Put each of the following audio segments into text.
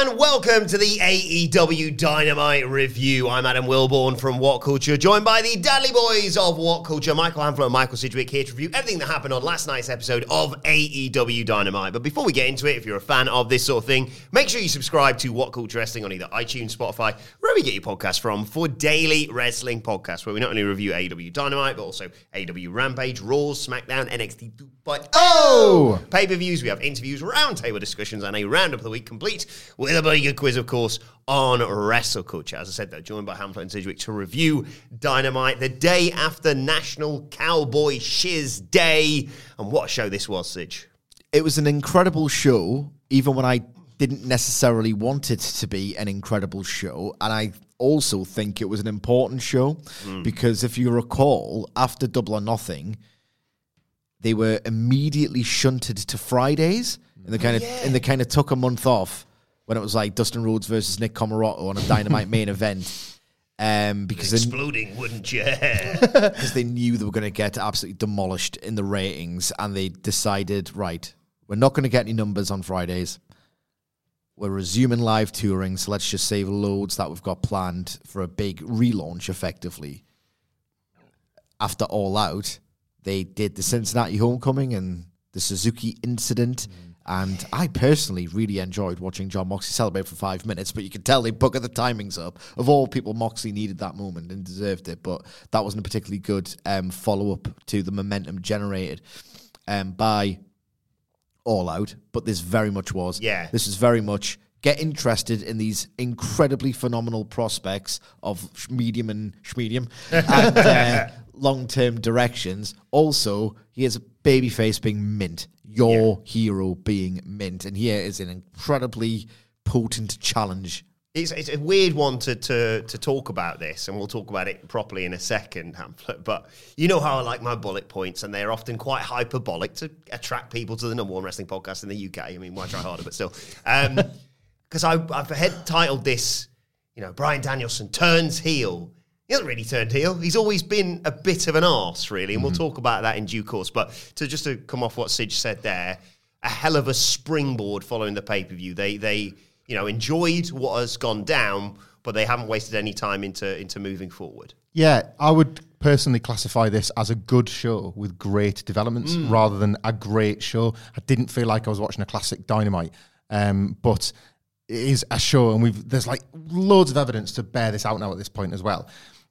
And welcome to the AEW Dynamite review. I'm Adam Wilbourn from What Culture, joined by the Dudley Boys of What Culture, Michael Hamflett and Michael Sidgwick here to review everything that happened on last night's episode of AEW Dynamite. But before we get into it, if you're a fan of this sort of thing, make sure you subscribe to What Culture Wrestling on either iTunes, Spotify, wherever you get your podcast from, for daily wrestling podcasts where we not only review AEW Dynamite, but also AEW Rampage, Raw, SmackDown, NXT 2.0 Oh! pay-per-views. We have interviews, roundtable discussions, and a roundup of the week complete with a bloody good quiz, of course, on Wrestle Culture. As I said, though, joined by Hamflett and Sidgwick to review Dynamite the day after National Cowboy Shiz Day. And what a show this was, Sidge. It was an incredible show, even when I didn't necessarily want it to be an incredible show. And I also think it was an important show hmm. because if you recall, after Double or Nothing, they were immediately shunted to Fridays, and they kind of and they kind of took a month off when it was like Dustin Rhodes versus Nick Comoroto on a Dynamite main event, um, because they, Exploding, wouldn't you? because they knew they were going to get absolutely demolished in the ratings, and they decided, right, we're not going to get any numbers on Fridays. We're resuming live touring, so let's just save loads that we've got planned for a big relaunch, effectively. After All Out, they did the Cincinnati Homecoming and the Suzuki Incident. And I personally really enjoyed watching Jon Moxley celebrate for five minutes, but you could tell they bucket the timings up. Of all people, Moxley needed that moment and deserved it, but that wasn't a particularly good um, follow up to the momentum generated um, by All Out. But this very much was. Yeah. This is very much get interested in these incredibly phenomenal prospects of medium and schmedium and uh, long term directions. Also, here's a babyface being mint, your hero being mint. And here is an incredibly potent challenge. It's, it's a weird one to, to to talk about this, and we'll talk about it properly in a second, Hamflett. But you know how I like my bullet points, and they're often quite hyperbolic to attract people to the number one wrestling podcast in the UK. I mean, why try harder? But still, um, because I I've head titled this, you know, Bryan Danielson turns heel. He hasn't really turned heel. He's always been a bit of an arse, really, and we'll talk about that in due course. But to just to come off what Sidge said there, a hell of a springboard following the pay per view. They they you know enjoyed what has gone down, but they haven't wasted any time into into moving forward. Yeah, I would personally classify this as a good show with great developments rather than a great show. I didn't feel like I was watching a classic Dynamite, um, but it is a show, and we've there's like loads of evidence to bear this out now at this point as well.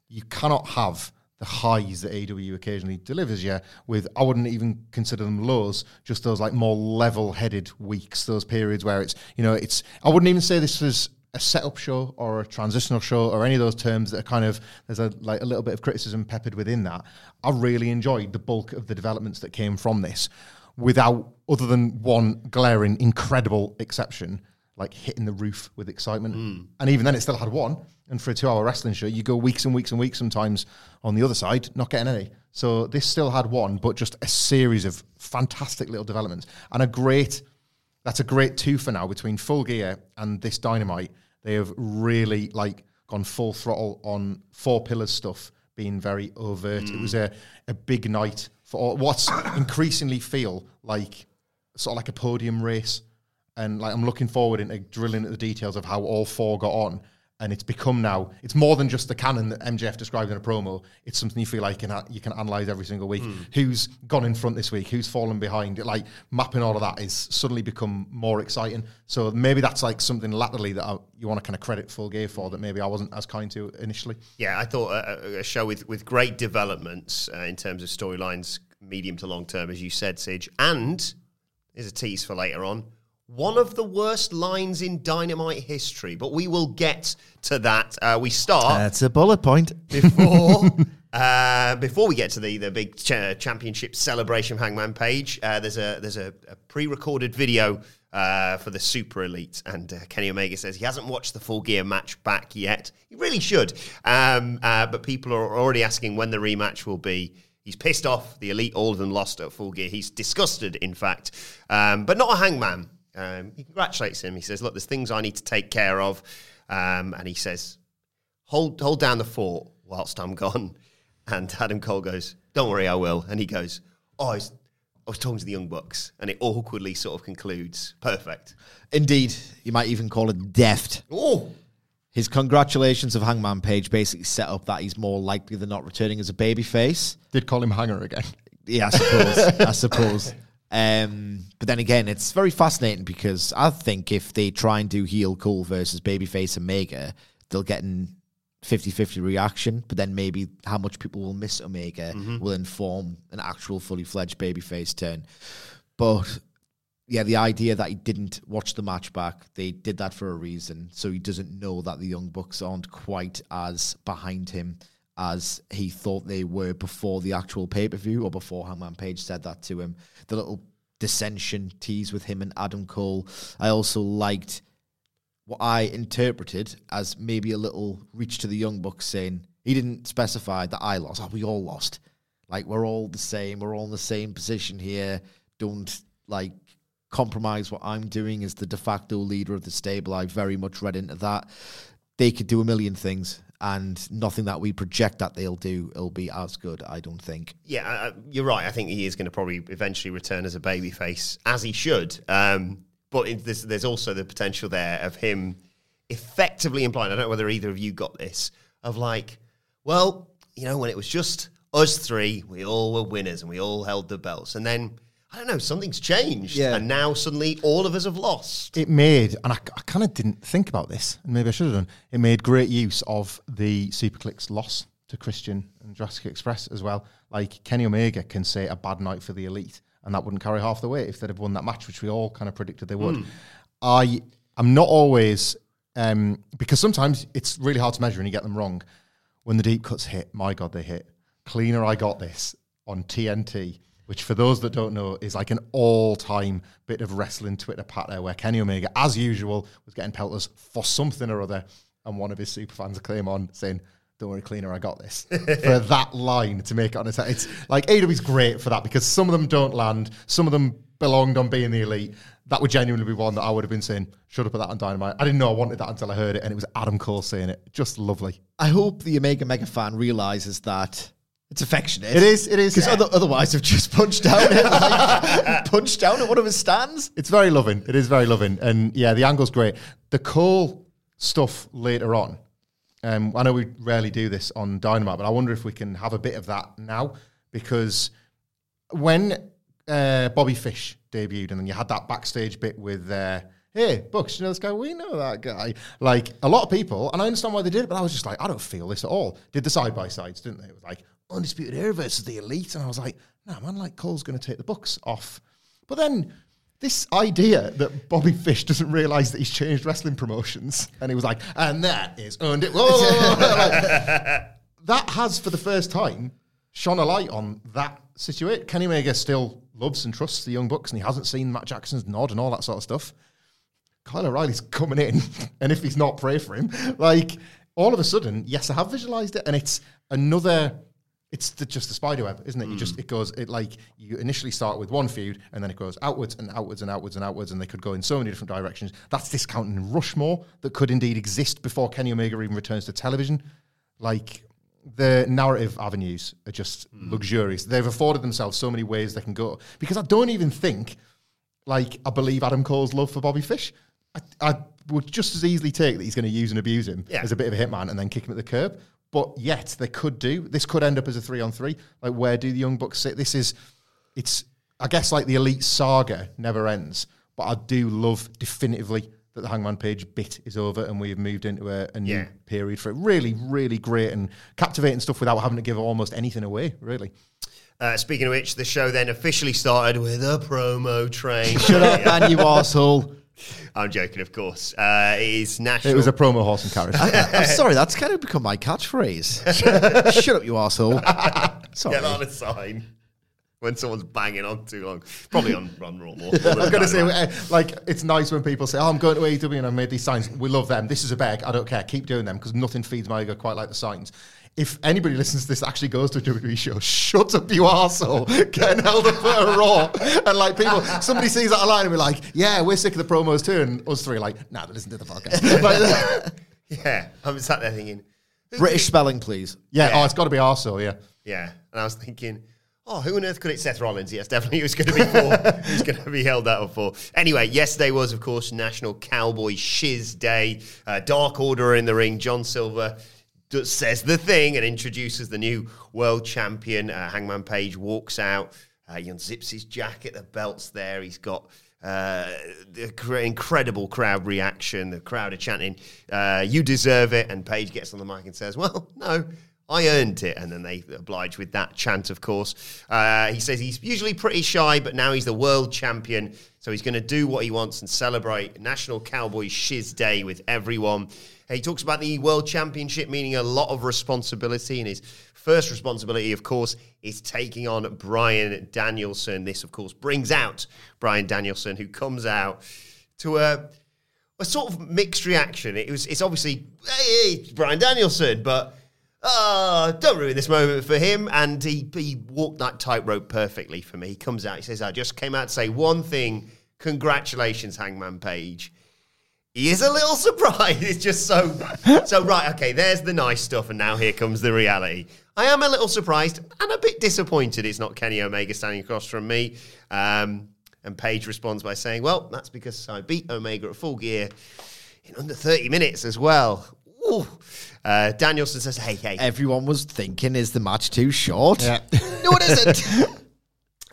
You cannot have the highs that AEW occasionally delivers you with I wouldn't even consider them lows, just those like more level-headed weeks, those periods where it's you know it's I wouldn't even say this was a setup show or a transitional show or any of those terms that are kind of there's a like a little bit of criticism peppered within that. I really enjoyed the bulk of the developments that came from this without other than one glaring incredible exception like hitting the roof with excitement. Hmm. And even then it still had one. And for a 2-hour wrestling show, you go weeks and weeks and weeks sometimes on the other side not getting any. So this still had one but just a series of fantastic little developments and a great that's a great two for now between Full Gear and this Dynamite. They have really like gone full throttle on four pillars stuff, being very overt. It was a, a big night for what's increasingly feel like sort of like a podium race. And like I'm looking forward into drilling into the details of how all four got on. And it's become now, it's more than just the canon that MJF described in a promo. It's something you feel like you can, you can analyze every single week. Who's gone in front this week? Who's fallen behind? It, Like mapping all of that is suddenly become more exciting. So maybe that's like something latterly that I, you want to kind of credit Full Gear for that maybe I wasn't as kind to initially. Yeah, I thought a, a show with, with great developments uh, in terms of storylines, medium to long term, as you said, Sidge. And there's a tease for later on. One of the worst lines in Dynamite history, but we will get to that. Uh, we start That's a bullet point. before uh, before we get to the the big cha- championship celebration Hangman Page. Uh, there's a there's a, a pre-recorded video uh, for the Super Elite, and uh, Kenny Omega says he hasn't watched the Full Gear match back yet. He really should, um, uh, but people are already asking when the rematch will be. He's pissed off. The Elite, all of them lost at Full Gear. He's disgusted, in fact, um, but not a Hangman. Um, he congratulates him. He says, "Look, there's things I need to take care of," um, and he says, hold hold down the fort whilst I'm gone. And Adam Cole goes, Don't worry, I will. And he goes, Oh, I was, I was talking to the Young Bucks. And it awkwardly sort of concludes, Perfect. Indeed, you might even call it deft. Oh, His congratulations of Hangman Page basically set up that he's more likely than not returning as a babyface. Did call him Hanger again. Yeah, I suppose. I suppose. Um, but then again, it's very fascinating because I think if they try and do heel Cole versus babyface Omega, they'll get an 50-50 reaction. But then maybe how much people will miss Omega will inform an actual fully fledged babyface turn. But yeah, the idea that he didn't watch the match back, they did that for a reason. So he doesn't know that the Young Bucks aren't quite as behind him as he thought they were before the actual pay per view or before Hangman Page said that to him. The little dissension tease with him and Adam Cole. I also liked what I interpreted as maybe a little reach to the Young Bucks saying he didn't specify that I lost. Oh, we all lost. Like we're all the same. We're all in the same position here. Don't like compromise what I'm doing as the de facto leader of the stable. I very much read into that. They could do a million things, and nothing that we project that they'll do will be as good. I don't think. yeah, uh, you're right. I think he is going to probably eventually return as a babyface, as he should. Um, but there's, there's also the potential there of him effectively implying, I don't know whether either of you got this, of like, well, you know, when it was just us three, we all were winners and we all held the belts. And then, I don't know, something's changed. Yeah. And now suddenly all of us have lost. it made, and I, I kind of didn't think about this, and maybe I should have done. It made great use of the SuperKliq's loss to Christian and Jurassic Express as well. Like Kenny Omega can say a bad night for the elite, and that wouldn't carry half the weight if they'd have won that match, which we all kind of predicted they would. I am not always um, because sometimes it's really hard to measure and you get them wrong. When the deep cuts hit, my God, they hit. Cleaner, I got this on TNT, which for those that don't know is like an all-time bit of wrestling Twitter patter where Kenny Omega, as usual, was getting pelters for something or other, and one of his super fans came on saying, "Don't worry, Cleaner, I got this." for that line to make it on its head, it's like AEW's great for that because some of them don't land, some of them belonged on being the elite. That would genuinely be one that I would have been saying, should have put that on Dynamite. I didn't know I wanted that until I heard it, and it was Adam Cole saying it. Just lovely. I hope the Omega Mega fan realizes that it's affectionate. It is, it is. Because other, otherwise, they've just punched down at like, punched down at one of his stands. It's very loving. It is very loving. And yeah, the angle's great. The Cole stuff later on, um, I know we rarely do this on Dynamite, but I wonder if we can have a bit of that now because when uh, Bobby Fish debuted and then you had that backstage bit with, uh, hey, Bucks, you know this guy? We know that guy. Like a lot of people, and I understand why they did it, but I was just like, I don't feel this at all. Did the side by sides, didn't they? It was like Undisputed Era versus the Elite. And I was like, nah, man, like Cole's going to take the Bucks off. But then this idea that Bobby Fish doesn't realize that he's changed wrestling promotions, and he was like, and that is undi- it. whoa, whoa, whoa, like, that has for the first time shone a light on that situation. Kenny Omega still loves and trusts the Young Bucks, and he hasn't seen Matt Jackson's nod and all that sort of stuff. Kyle O'Reilly's coming in, and if he's not, pray for him. Like all of a sudden, yes, I have visualized it, and it's another it's the, just the spider web, isn't it? You just mm. it goes it like you initially start with one feud and then it goes outwards and outwards and outwards and outwards, and they could go in so many different directions. That's discounting Rushmore that could indeed exist before Kenny Omega even returns to television. Like the narrative avenues are just hmm. luxurious. They've afforded themselves so many ways they can go because I don't even think like I believe Adam Cole's love for Bobby Fish. I, I would just as easily take that he's going to use and abuse him Yeah. as a bit of a hitman and then kick him at the curb. But yet they could do this. Could end up as a three on three. Like where do the young bucks sit? This is, it's I guess like the elite saga never ends. But I do love definitively that the Hangman Page bit is over and we have moved into a, a new Yeah. period for it. Really, really great and captivating stuff without having to give almost anything away. Really. Uh, speaking of which, the show then officially started with a promo train. Shut up, man, you arsehole. I'm joking, of course. Uh, it is national. It was a promo horse and carriage. I'm sorry, that's kind of become my catchphrase. Shut up, you arsehole. Sorry. Get on a sign when someone's banging on too long. Probably on Run Raw more. I was going to say, uh, like, it's nice when people say, "Oh, I'm going to AEW and I made these signs. We love them. This is a beg. I don't care. Keep doing them because nothing feeds my ego quite like the signs." If anybody listens to this actually goes to a WWE show, shut up, you arsehole. Getting held up at a Raw. And like people, somebody sees that line and be like, yeah, we're sick of the promos too. And us three are like, nah, listen to the podcast. Like, yeah, I'm sat there thinking, British spelling, please. yeah, Yeah. oh, it's got to be arsehole, yeah. yeah. And I was thinking, oh, who on earth could it? Seth Rollins. Yes, definitely. Who's going to be for? who's going to be held out for? Anyway, yesterday was, of course, National Cowboy Shiz Day. Uh, Dark Order in the ring. John Silver says the thing and introduces the new world champion. Uh, Hangman Page walks out. Uh, he unzips his jacket. The belt's there. He's got uh, the incredible crowd reaction. The crowd are chanting, uh, "You deserve it!" And Page gets on the mic and says, "Well, no." I earned it. And then they oblige with that chant, of course. Uh, he says he's usually pretty shy, but now he's the world champion. So he's going to do what he wants and celebrate National Cowboy Shiz Day with everyone. He talks about the world championship meaning a lot of responsibility. And his first responsibility, of course, is taking on Bryan Danielson. This, of course, brings out Bryan Danielson, who comes out to a a sort of mixed reaction. It was it's obviously hey, Bryan Danielson, but uh, don't ruin this moment for him. And he he walked that tightrope perfectly for me. He comes out, he says, I just came out to say one thing. Congratulations, Hangman Page. He is a little surprised. It's just so so right. Okay, there's the nice stuff, and now here comes the reality. I am a little surprised and a bit disappointed. It's not Kenny Omega standing across from me. Um, and Page responds by saying, "Well, that's because I beat Omega at Full Gear in under 30 minutes as well." Uh, Danielson says, "Hey, hey, Everyone was thinking, is the match too short? Yeah. no, it isn't.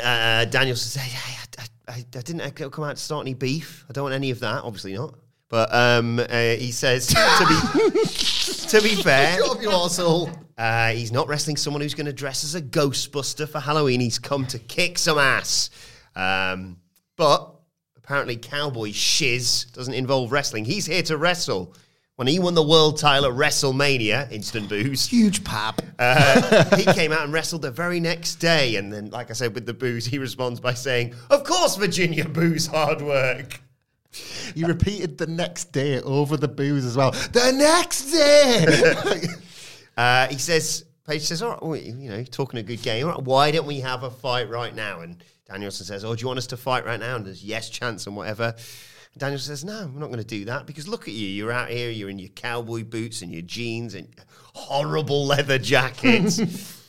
Uh, Danielson says, hey, I, I, I didn't come out to start any beef. I don't want any of that. Obviously not. But um, uh, he says, to be to be fair, you arsehole. uh, he's not wrestling someone who's going to dress as a Ghostbuster for Halloween. He's come to kick some ass. Um, but apparently, Cowboy Shiz doesn't involve wrestling. He's here to wrestle. When he won the world title at WrestleMania, instant booze, Huge pap. uh, he came out and wrestled the very next day. And then, like I said, with the booze, he responds by saying, Of course, Virginia booze hard work. He repeated the next day over the booze as well. The next day! Uh, he says, Page says, All right, well, you know, talking a good game. All right, why don't we have a fight right now? And Danielson says, Oh, do you want us to fight right now? And there's yes chance and whatever. And Danielson says, No, we're not going to do that because look at you. You're out here, you're in your cowboy boots and your jeans and horrible leather jackets.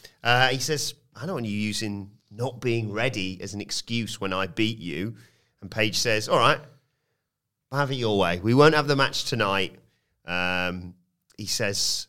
uh, he says, I don't want you using not being ready as an excuse when I beat you. And Page says, All right, have it your way. We won't have the match tonight. Um, he says,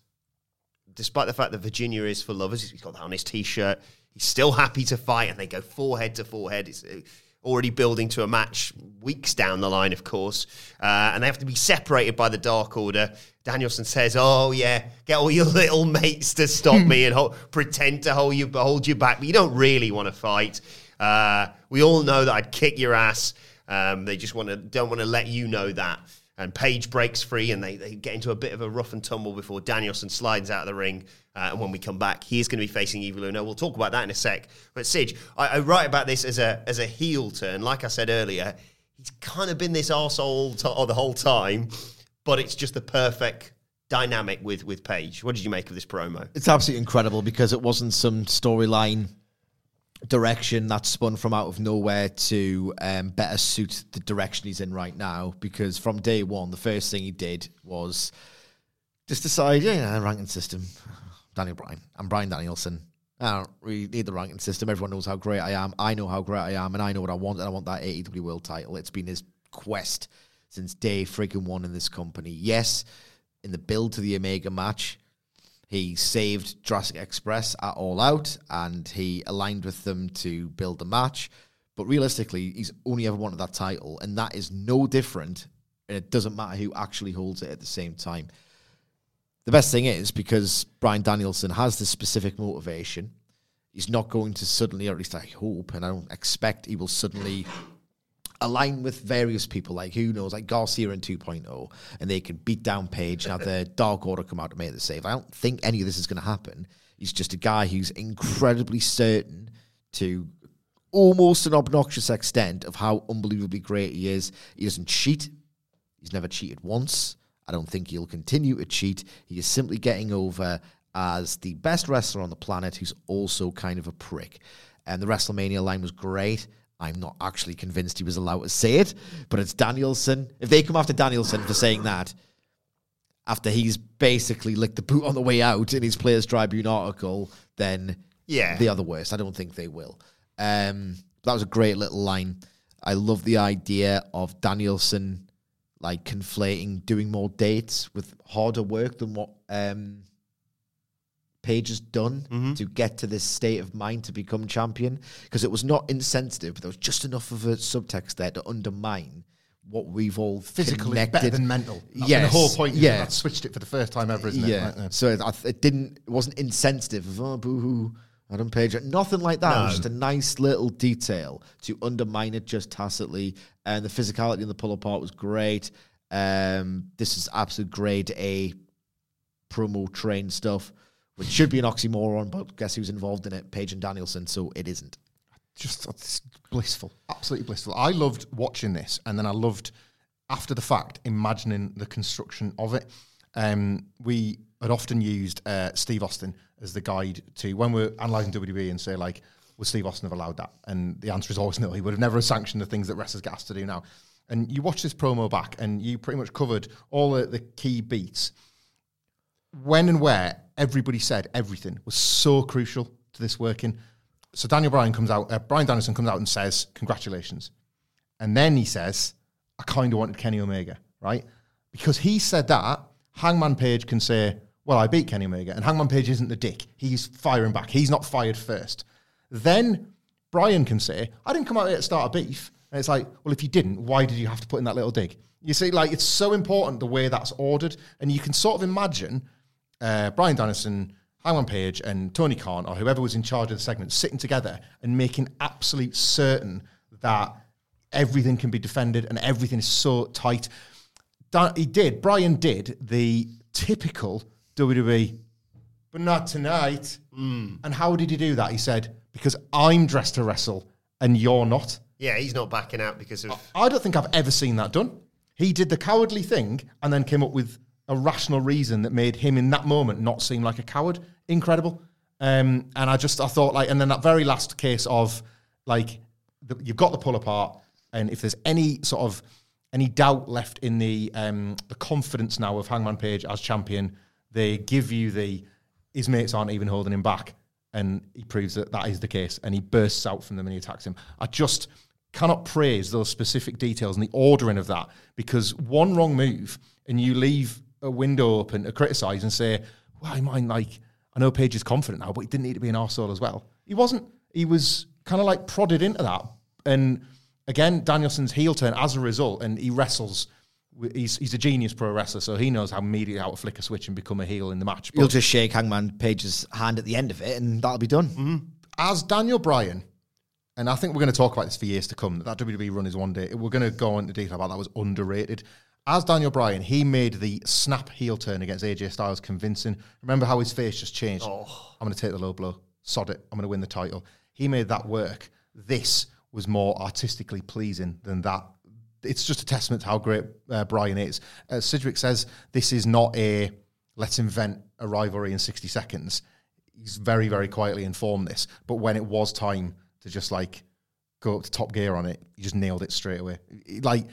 despite the fact that Virginia is for lovers, he's got that on his t-shirt. He's still happy to fight, and they go forehead to forehead. It's uh, already building to a match weeks down the line, of course, uh, and they have to be separated by the Dark Order. Danielson says, "Oh yeah, get all your little mates to stop me and pretend to hold you hold you back, but you don't really want to fight. Uh, we all know that I'd kick your ass. Um, they just want to don't want to let you know that." And Page breaks free, and they, they get into a bit of a rough and tumble before Danielson slides out of the ring. Uh, and when we come back, he is going to be facing Evil Uno. We'll talk about that in a sec. But Sidge, I, I write about this as a as a heel turn. Like I said earlier, he's kind of been this arsehole to, the whole time, but it's just the perfect dynamic with with Page. What did you make of this promo? It's absolutely incredible because it wasn't some storyline direction that spun from out of nowhere to um, better suit the direction he's in right now. Because from day one, the first thing he did was just decide, yeah, ranking system. Daniel Bryan. I'm Bryan Danielson. I don't really need the ranking system. Everyone knows how great I am. I know how great I am, and I know what I want, and I want that AEW World title. It's been his quest since day freaking one in this company. Yes, in the build to the Omega match, he saved Jurassic Express at All Out, and he aligned with them to build the match. But realistically, he's only ever wanted that title, and that is no different. And it doesn't matter who actually holds it at the same time. The best thing is because Bryan Danielson has this specific motivation, he's not going to suddenly, or at least I hope, and I don't expect he will suddenly align with various people, like who knows, like Garcia in 2.0, and they can beat down Page and have the Dark Order come out to make the save. I don't think any of this is going to happen. He's just a guy who's incredibly certain to almost an obnoxious extent of how unbelievably great he is. He doesn't cheat. He's never cheated once. I don't think he'll continue to cheat. He is simply getting over as the best wrestler on the planet who's also kind of a prick. And the WrestleMania line was great. I'm not actually convinced he was allowed to say it, but it's Danielson. If they come after Danielson for saying that, after he's basically licked the boot on the way out in his Players Tribune article, then Yeah. they are the worst. I don't think they will. Um, that was a great little line. I love the idea of Danielson like conflating doing more dates with harder work than what um, Page has done to get to this state of mind to become champion. Because it was not insensitive, but there was just enough of a subtext there to undermine what we've all Physically connected. better than mental. That's Yes, the whole point. is yeah. that switched it for the first time ever, isn't it? Yeah. Like, uh, So it, it didn't. It wasn't insensitive. Of, oh, boo hoo, Adam Page. Nothing like that. It was just a nice little detail to undermine it just tacitly. And the physicality in the pull apart was great. Um, this is absolute grade A promo train stuff, which should be an oxymoron, but guess who's involved in it? Page and Danielson. So it isn't. just it's blissful, absolutely blissful. I loved watching this, and then I loved after the fact imagining the construction of it. Um, we had often used uh, Steve Austin as the guide to when we're analysing WWE and say like, would Steve Austin have allowed that? And the answer is always no. He would have never sanctioned the things that wrestlers get asked to do now. And you watch this promo back, and you pretty much covered all the, the key beats when and where everybody said everything was so crucial to this working. So Daniel Bryan comes out, uh, Bryan Danielson comes out and says, "Congratulations," and then he says, "I kind of wanted Kenny Omega, right?" Because he said that, Hangman Page can say, "Well, I beat Kenny Omega," and Hangman Page isn't the dick; he's firing back. He's not fired first. Then Bryan can say, "I didn't come out here to start a beef," and it's like, "Well, if you didn't, why did you have to put in that little dig?" You see, like it's so important the way that's ordered, and you can sort of imagine uh, Bryan Danielson, Hangman Page, and Tony Khan, or whoever was in charge of the segment, sitting together and making absolute certain that everything can be defended and everything is so tight. Dan- he did, Bryan did the typical WWE, but not tonight. And how did he do that? He said, because I'm dressed to wrestle and you're not. Yeah, he's not backing out because of. I don't think I've ever seen that done. He did the cowardly thing and then came up with a rational reason that made him in that moment not seem like a coward. Incredible. Um, and I just I thought like, and then that very last case of like, the, you've got the pull apart, and if there's any sort of any doubt left in the um, the confidence now of Hangman Page as champion, they give you the his mates aren't even holding him back, and he proves that that is the case, and he bursts out from them and he attacks him. I just cannot praise those specific details and the ordering of that because one wrong move and you leave a window open to criticize and say, "Well, I mind like I know Page is confident now, but he didn't need to be an arsehole as well." He wasn't. He was kind of like prodded into that, and again, Danielson's heel turn as a result, and he wrestles. He's he's a genius pro wrestler, so he knows how immediately how to flick a switch and become a heel in the match. But You'll just shake Hangman Page's hand at the end of it, and that'll be done. Mm-hmm. as Daniel Bryan, and I think we're going to talk about this for years to come. That WWE run is one day. We're going to go into detail about that was underrated. As Daniel Bryan, he made the snap heel turn against AJ Styles convincing. Remember how his face just changed? I'm going to take the low blow. Sod it. I'm going to win the title. He made that work. This was more artistically pleasing than that. It's just a testament to how great uh, Bryan is. As Sidgwick says, this is not a let's invent a rivalry in 60 seconds. He's very, very quietly informed this. But when it was time to just like go up to top gear on it, he just nailed it straight away. Like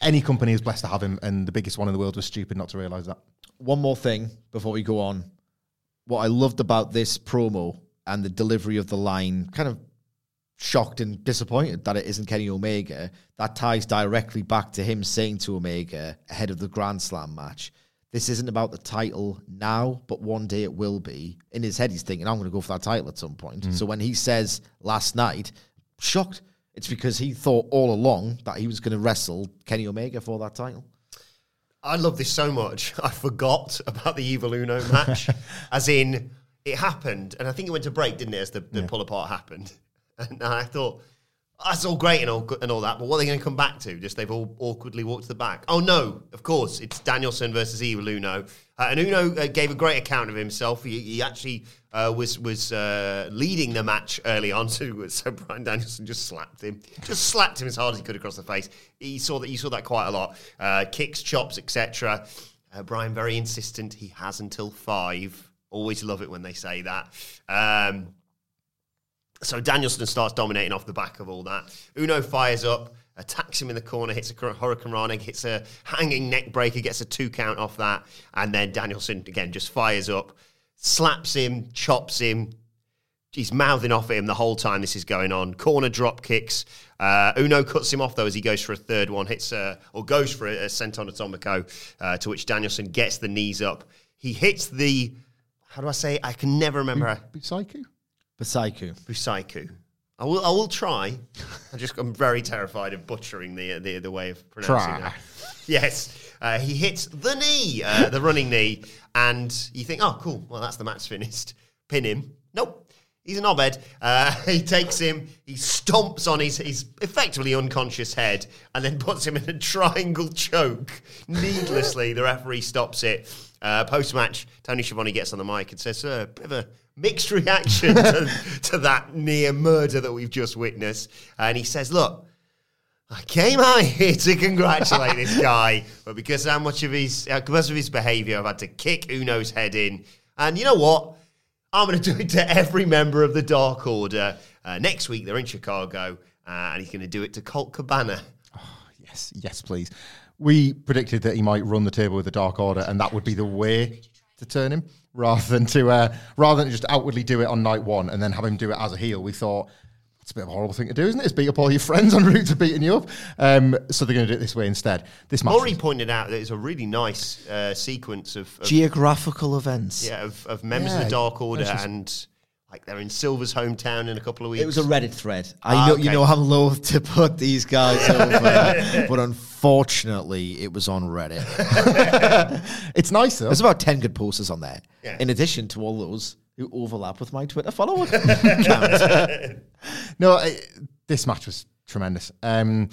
any company is blessed to have him, and the biggest one in the world was stupid not to realize that. One more thing before we go on. What I loved about this promo and the delivery of the line, kind of shocked and disappointed that it isn't Kenny Omega. That ties directly back to him saying to Omega ahead of the Grand Slam match, this isn't about the title now, but one day it will be. In his head, he's thinking, I'm going to go for that title at some point. Mm. So when he says last night, shocked, it's because he thought all along that he was going to wrestle Kenny Omega for that title. I love this so much. I forgot about the Evil Uno match. as in, it happened, and I think it went to break, didn't it, as the, the pull apart happened. And I thought, that's all great and all, and all that, but what are they going to come back to? Just they've all awkwardly walked to the back. Oh, no, of course, it's Danielson versus Evil Uno. Uh, and Uno uh, gave a great account of himself. He, he actually uh, was was uh, leading the match early on, so, so Bryan Danielson just slapped him, just slapped him as hard as he could across the face. He saw that. You saw that quite a lot. Uh, kicks, chops, etc. Uh, Bryan very insistent. He has until five. Always love it when they say that. Um, so Danielson starts dominating off the back of all that. Uno fires up, attacks him in the corner, hits a hurricanrana, hits a hanging neck breaker, gets a two count off that, and then Danielson again just fires up, slaps him, chops him. He's mouthing off at him the whole time this is going on. Corner drop kicks. Uh, Uno cuts him off though as he goes for a third one, hits uh, or goes for a, a senton atomico, uh, to which Danielson gets the knees up. He hits the how do I say? I can never remember. Psycho? Psycho. Busaiku. I will. I will try. I just. I'm very terrified of butchering the the, the way of pronouncing Try. that. Yes, uh, he hits the knee, uh, the running knee, and you think, oh, cool. Well, that's the match finished. Pin him. Nope. He's an obed. Uh, he takes him. He stomps on his his effectively unconscious head, and then puts him in a triangle choke. Needlessly, the referee stops it. Uh, Post match, Tony Schiavone gets on the mic and says, "Sir, bit of a mixed reaction to, to that near murder that we've just witnessed." And he says, "Look, I came out here to congratulate this guy, but because of how much of his uh, because of his behaviour, I've had to kick Uno's head in. And you know what? I'm going to do it to every member of the Dark Order. Uh, next week they're in Chicago, uh, and he's going to do it to Colt Cabana. Yes, yes, please. We predicted that he might run the table with the Dark Order, and that would be the way to turn him, rather than to uh, rather than just outwardly do it on night one and then have him do it as a heel. We thought it's a bit of a horrible thing to do, isn't it? It's beat up all your friends en route to beating you up. Um, so they're going to do it this way instead. This match, Maury was- pointed out that it's a really nice uh, sequence of, of Geographical events. yeah of, of members of Yeah, the Dark Order, it's just- and like they're in Silver's hometown in a couple of weeks. It was a Reddit thread. I Ah, know okay. you know I'm loath to put these guys over, but unfortunately, it was on Reddit. it's nice though. There's about ten good posters on there, Yeah. in addition to all those who overlap with my Twitter follower count. No, I, this match was tremendous. Um,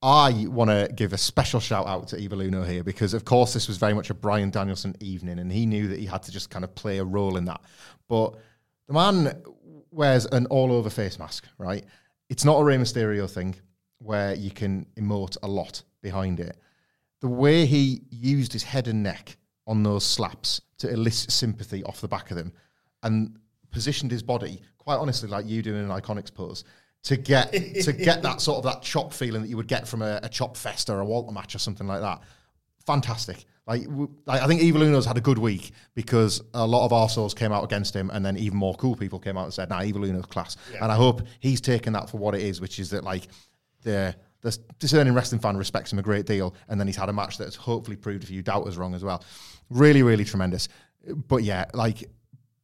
I want to give a special shout out to Evil Uno here because, of course, this was very much a Bryan Danielson evening, and he knew that he had to just kind of play a role in that. But the man wears an all over face mask, right? It's not a Rey Mysterio thing where you can emote a lot behind it. The way he used his head and neck on those slaps to elicit sympathy off the back of them and positioned his body, quite honestly, like you do in an Iconics pose, to get to get that sort of that chop feeling that you would get from a, a chop fest or a Walter match or something like that. Fantastic. Like, w- like, I think Evil Uno's had a good week because a lot of arseholes came out against him, and then even more cool people came out and said, "Nah, Evil Uno's class." And I hope he's taken that for what it is, which is that like the the discerning wrestling fan respects him a great deal, and then he's had a match that's hopefully proved a few doubters wrong as well. Really, really tremendous. But yeah, like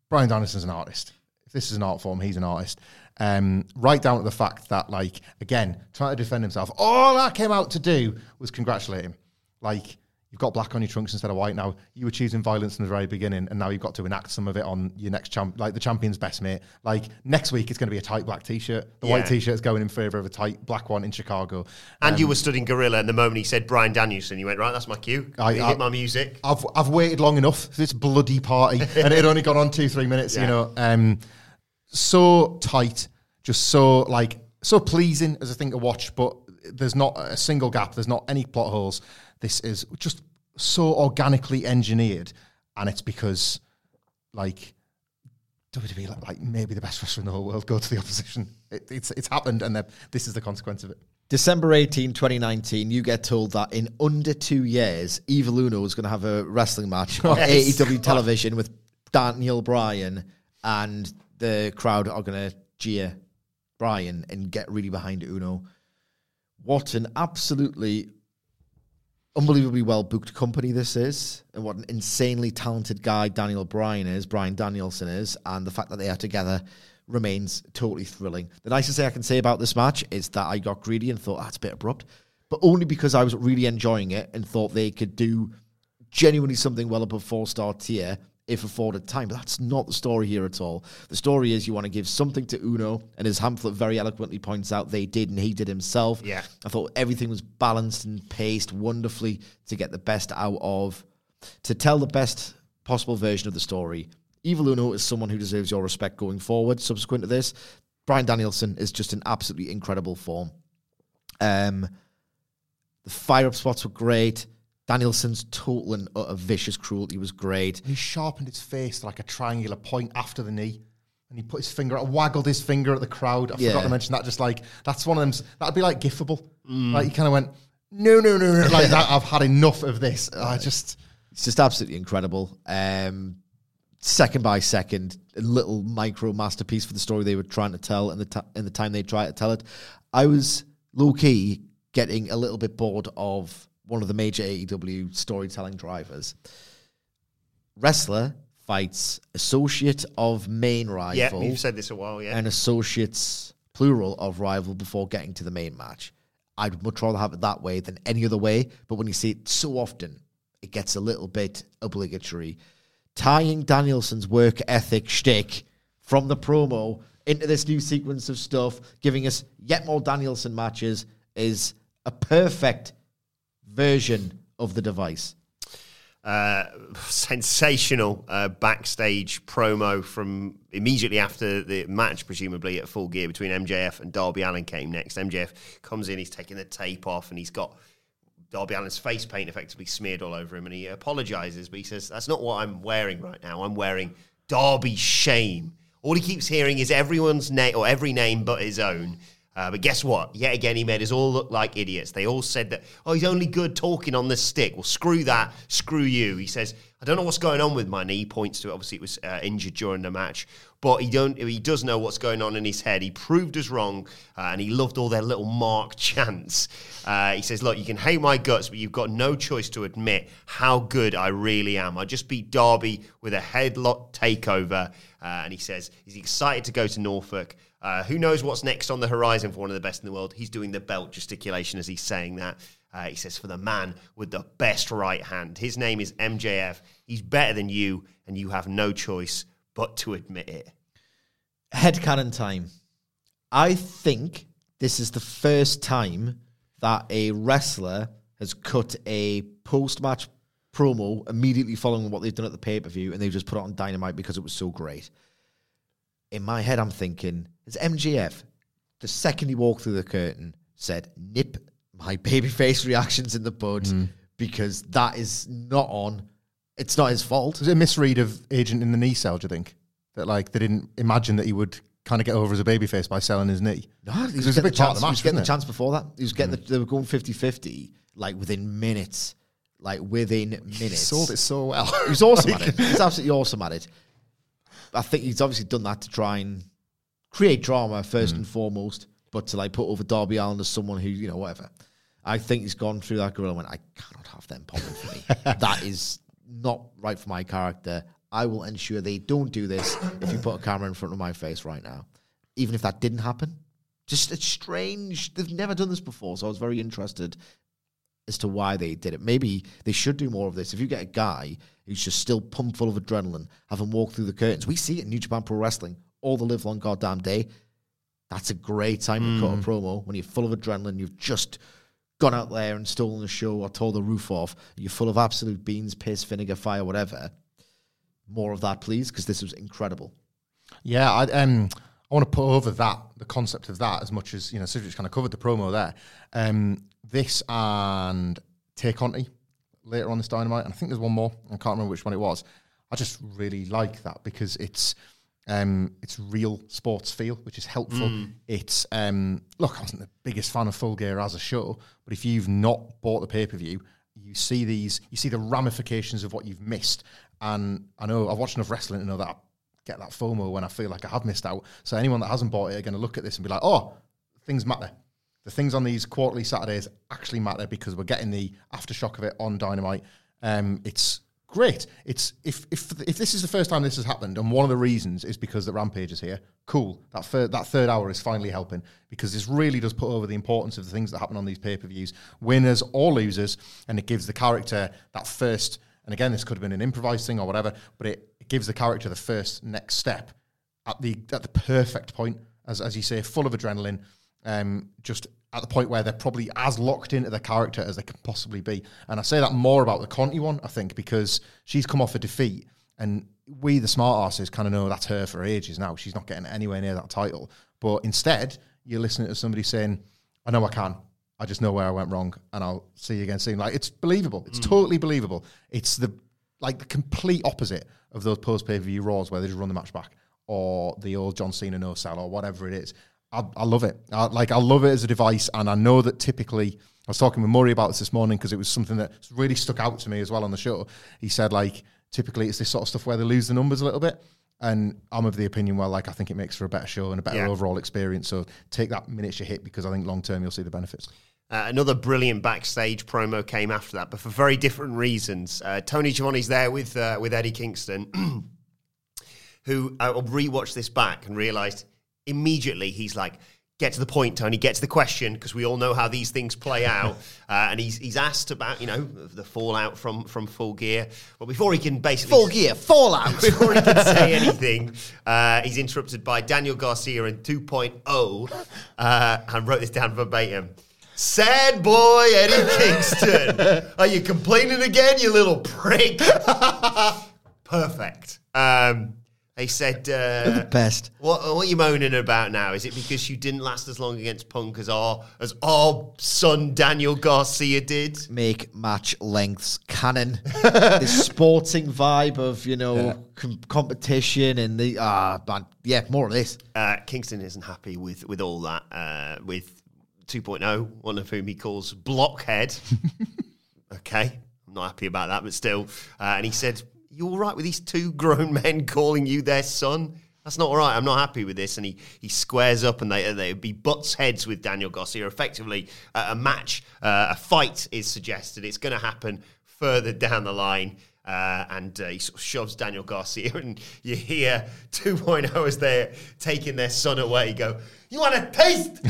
Bryan Danielson's an artist. If this is an art form, he's an artist. Um, right down to the fact that, like, again, trying to defend himself, all I came out to do was congratulate him. Like, you've got black on your trunks instead of white now. You were choosing violence in the very beginning, and now you've got to enact some of it on your next champ, like the champion's best mate. Like, next week, it's going to be a tight black t shirt. The white Yeah. t shirt's going in favour of a tight black one in Chicago. And you were studying Gorilla, and the moment he said Bryan Danielson, you went, right, that's my cue. I- I- hit my music. I've I've waited long enough for this bloody party, and it had only gone on two three minutes. You know, um, so tight, just so like so pleasing as a thing to watch. But there's not a single gap. There's not any plot holes. This is just so organically engineered, and it's because like WWE, like, like maybe the best wrestler in the whole world, go to the opposition. It, it's it's happened, and this is the consequence of it. December 18, 2019, you get told that in under two years, Evil Uno is going to have a wrestling match on Yes. AEW television with Daniel Bryan, and the crowd are going to jeer Bryan and get really behind Uno. What an absolutely unbelievably well booked company this is, and what an insanely talented guy Daniel Bryan is, Bryan Danielson is, and the fact that they are together remains totally thrilling. The nicest thing I can say about this match is that I got greedy and thought that's a bit abrupt, but only because I was really enjoying it and thought they could do genuinely something well above four star tier if afforded time. But that's not the story here at all. The story is you want to give something to Uno, and as Hamflett very eloquently points out, they did and he did himself. Yeah. I thought everything was balanced and paced wonderfully to get the best out of, to tell the best possible version of the story. Evil Uno is someone who deserves your respect going forward. Subsequent to this, Bryan Danielson is just in absolutely incredible form. Um, the fire up spots were great. Danielson's total and utter vicious cruelty was great. And he sharpened his face to like a triangular point after the knee. And he put his finger, out, waggled his finger at the crowd. I Yeah. forgot to mention that. Just like that's one of them. That'd be like gifable. Like he kind of went, no, no, no, no. Like that. I've had enough of this. I just It's just absolutely incredible. Um, second by second, a little micro masterpiece for the story they were trying to tell in the ti in the time they tried to tell it. I was low key getting a little bit bored of one of the major AEW storytelling drivers. Wrestler fights associate of main rival Yeah, you've said this a while. Yeah, and associates plural of rival before getting to the main match. I'd much rather have it that way than any other way. But when you see it so often, it gets a little bit obligatory. Tying Danielson's work ethic shtick from the promo into this new sequence of stuff, giving us yet more Danielson matches, is a perfect version of the device. uh, sensational uh, backstage promo from immediately after the match, presumably at full gear between MJF and Darby Allin came next. MJF comes in, he's taking the tape off, and he's got Darby Allin's face paint effectively smeared all over him, and he apologizes, but he says, "That's not what I'm wearing right now. I'm wearing Darby shame." All he keeps hearing is everyone's name or every name but his own. Uh, but guess what? Yet again, he made us all look like idiots. They all said that, oh, he's only good talking on the stick. Well, screw that. Screw you. He says, I don't know what's going on with my knee. He points to it. Obviously, it was uh, injured during the match. But he don't. He does know what's going on in his head. He proved us wrong, uh, and he loved all their little mark chants. Uh, he says, "Look, you can hate my guts, but you've got no choice to admit how good I really am. I just beat Darby with a headlock takeover." Uh, and he says he's excited to go to Norfolk. Uh, who knows what's next on the horizon for one of the best in the world? He's doing the belt gesticulation as he's saying that. Uh, he says, for the man with the best right hand. His name is MJF. He's better than you, and you have no choice but to admit it. Headcanon time. I think this is the first time that a wrestler has cut a post match promo immediately following what they've done at the pay per view and they've just put it on Dynamite because it was so great. In my head, I'm thinking, is MJF, the second he walked through the curtain, said, nip my babyface reactions in the bud mm. because that is not on. It's not his fault. was it a misread of Agent in the Knee Cell? Do you think that like they didn't imagine that he would kind of get over as a babyface by selling his knee? No, he was, was a getting big the part of chance, the he was getting the chance before that. He was getting mm. the, they were going 50-50, like within minutes. Like within minutes. He sold it so well. He was awesome at it. He's absolutely awesome at it. I think he's obviously done that to try and create drama first Mm. and foremost, but to like put over Darby Allin as someone who, you know, whatever. I think he's gone through that gorilla and went, I cannot have them popping for me. that is not right for my character. I will ensure they don't do this if you put a camera in front of my face right now. Even if that didn't happen. Just it's strange. They've never done this before, so I was very interested as to why they did it. Maybe they should do more of this. If you get a guy who's just still pumped full of adrenaline, have him walk through the curtains. We see it in New Japan Pro Wrestling all the live long goddamn day. That's a great time to cut a promo when you're full of adrenaline. You've just gone out there and stolen the show or tore the roof off. You're full of absolute beans, piss, vinegar, fire, whatever. More of that, please, because this was incredible. Yeah, I um I want to put over that the concept of that as much as you know. Cedric's kind of covered the promo there. Um, this and Tay Conti later on this dynamite, and I think there's one more. I can't remember which one it was. I just really like that because it's um, it's real sports feel, which is helpful. It's um, look, I wasn't the biggest fan of Full Gear as a show, but if you've not bought the pay per view, you see these, you see the ramifications of what you've missed. And I know I've watched enough wrestling to know that I get that FOMO when I feel like I have missed out. So anyone that hasn't bought it are going to look at this and be like, oh, things matter. The things on these quarterly Saturdays actually matter because we're getting the aftershock of it on Dynamite. Um, it's great. It's if if if this is the first time this has happened, and one of the reasons is because the Rampage is here. Cool. That third that third hour is finally helping because this really does put over the importance of the things that happen on these pay per views, winners or losers, and it gives the character that first. And again, this could have been an improvised thing or whatever, but it, it gives the character the first next step at the at the perfect point, as as you say, full of adrenaline. Um, just at the point where they're probably as locked into the character as they can possibly be. And I say that more about the Conti one, I think, because she's come off a defeat, and we, the smart asses, kind of know that's her for ages now. She's not getting anywhere near that title. But instead, you're listening to somebody saying, I know I can. I just know where I went wrong, and I'll see you again soon. Like it's believable. It's mm. totally believable. It's the like the complete opposite of those post pay per view Raws where they just run the match back, or the old John Cena no sell, or whatever it is. I, I love it. I, like I love it as a device, and I know that typically I was talking with Murray about this this morning because it was something that really stuck out to me as well on the show. He said like typically it's this sort of stuff where they lose the numbers a little bit. And I'm of the opinion, well, like I think it makes for a better show and a better Yeah. overall experience. So take that miniature hit because I think long term you'll see the benefits. Uh, another brilliant backstage promo came after that, but for very different reasons. Uh, Tony Schiavone's there with uh, with Eddie Kingston, who uh, rewatched this back and realised immediately he's like, "Get to the point, Tony. Get to the question," because we all know how these things play out. uh, and he's he's asked about you know the fallout from from Full Gear. Well, before he can basically Full gear, fallout. before he can say anything, uh, he's interrupted by Daniel Garcia in 2.0 uh, and wrote this down verbatim. Sad boy Eddie Kingston. Are you complaining again, you little prick? Perfect. Um, they said, uh, Best. what, what are you moaning about now? Is it because you didn't last as long against Punk as our, as our son Daniel Garcia did? Make match lengths canon. this sporting vibe of you know com- competition and the ah man, yeah, more of this. Uh, Kingston isn't happy with with all that. Uh, with 2.0, one of whom he calls Blockhead. okay, I'm not happy about that, but still. Uh, and he said, "You all right with these two grown men calling you their son?" That's not all right. I'm not happy with this. And he, he squares up and they they be butts heads with Daniel Garcia. Effectively, uh, a match, uh, a fight is suggested. It's going to happen further down the line. Uh, and uh, he sort of shoves Daniel Garcia, and you hear 2.0 as they're taking their son away go, You want a taste?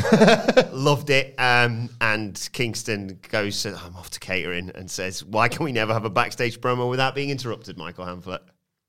Loved it. Um, and Kingston goes, I'm off to catering, and says, Why can we never have a backstage promo without being interrupted, Michael Hamflett?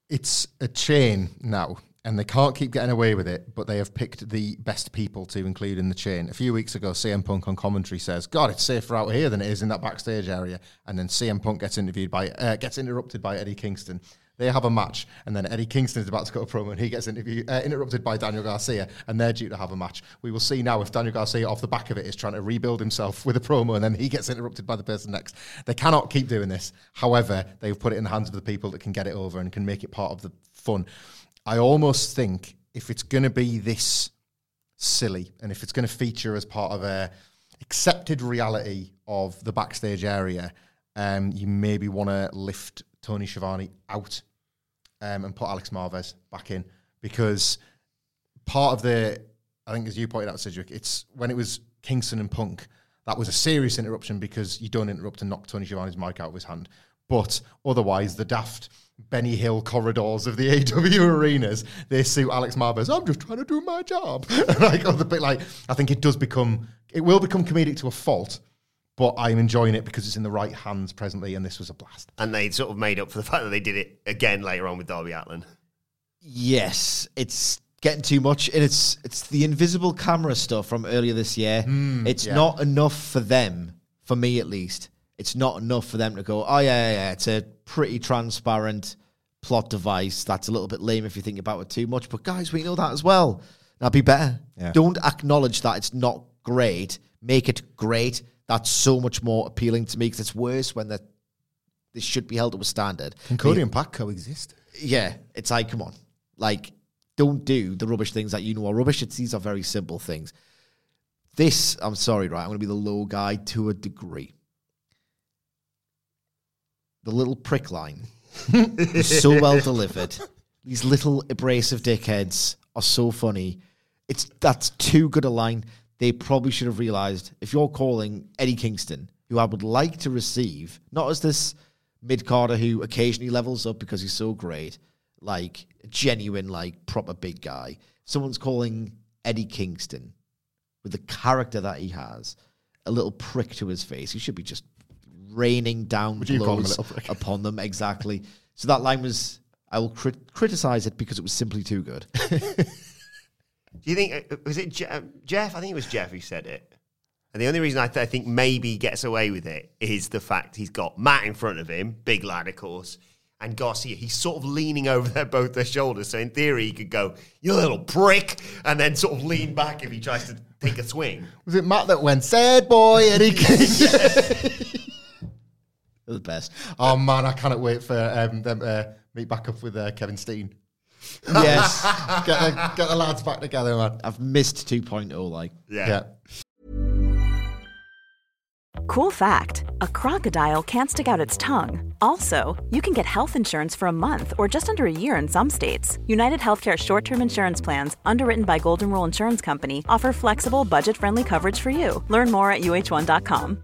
it's a chain now, and they can't keep getting away with it. But they have picked the best people to include in the chain. A few weeks ago, CM Punk on commentary says, "God, it's safer out here than it is in that backstage area." And then CM Punk gets interviewed by, uh, gets interrupted by Eddie Kingston. They have a match, and then Eddie Kingston is about to go promo, and he gets interviewed, uh, interrupted by Daniel Garcia, and they're due to have a match. We will see now if Daniel Garcia, off the back of it, is trying to rebuild himself with a promo, and then he gets interrupted by the person next. They cannot keep doing this. However, they've put it in the hands of the people that can get it over and can make it part of the fun. I almost think if it's going to be this silly, and if it's going to feature as part of a accepted reality of the backstage area, um, you maybe want to lift Tony Schiavone out um, and put Alex Marvez back in because part of the, I think as you pointed out, Cedric, it's when it was Kingston and Punk, that was a serious interruption because you don't interrupt and knock Tony Schiavone's mic out of his hand. But otherwise, the daft Benny Hill corridors of the AEW arenas, they suit Alex Marvez. I'm just trying to do my job. like other bit like I think it does become it will become comedic to a fault, but I'm enjoying it because it's in the right hands presently, and this was a blast. And they sort of made up for the fact that they did it again later on with Darby Allin. Yes, it's getting too much, and it's it's the invisible camera stuff from earlier this year. Hmm, it's yeah. not enough for them, for me at least. It's not enough for them to go. Oh yeah, yeah, yeah. It's a pretty transparent plot device. That's a little bit lame if you think about it too much. But guys, we know that as well. That'd be better. Yeah. Don't acknowledge that it's not great. Make it great. That's so much more appealing to me because it's worse when the this should be held to a standard. Can Cody and Pac coexist? yeah, it's like, come on. Like, don't do the rubbish things that you know are rubbish. It's, these are very simple things. This, I'm sorry, right? I'm going to be the low guy to a degree. The little prick line is so well delivered. These little abrasive dickheads are so funny. It's that's too good a line. They probably should have realized if you're calling Eddie Kingston, who I would like to receive, not as this mid carder who occasionally levels up because he's so great, like a genuine, like proper big guy. Someone's calling Eddie Kingston with the character that he has, a little prick to his face. He should be just raining down Would you call him a blows little upon them. Exactly. So that line was. I will crit- criticize it because it was simply too good. Do you think uh, was it Je- uh, Jeff? I think it was Jeff who said it. And the only reason I, th- I think maybe he gets away with it is the fact he's got Matt in front of him, big lad, of course, and Garcia. He's sort of leaning over their both their shoulders. So in theory, he could go, "You little prick," and then sort of lean back if he tries to take a swing. Was it Matt that went, sad boy, Eddie Kingston? They're the best. oh, man, I cannot wait for um, them to meet back up with uh, Kevin Steen. Yes. Get the, get the lads back together, man. I've missed 2.0, like. Yeah. Yeah. Cool fact a crocodile can't stick out its tongue. Also, you can get health insurance for a month or just under a year in some states. United Healthcare short term insurance plans, underwritten by Golden Rule Insurance Company, offer flexible, budget friendly coverage for you. Learn more at uh1.com.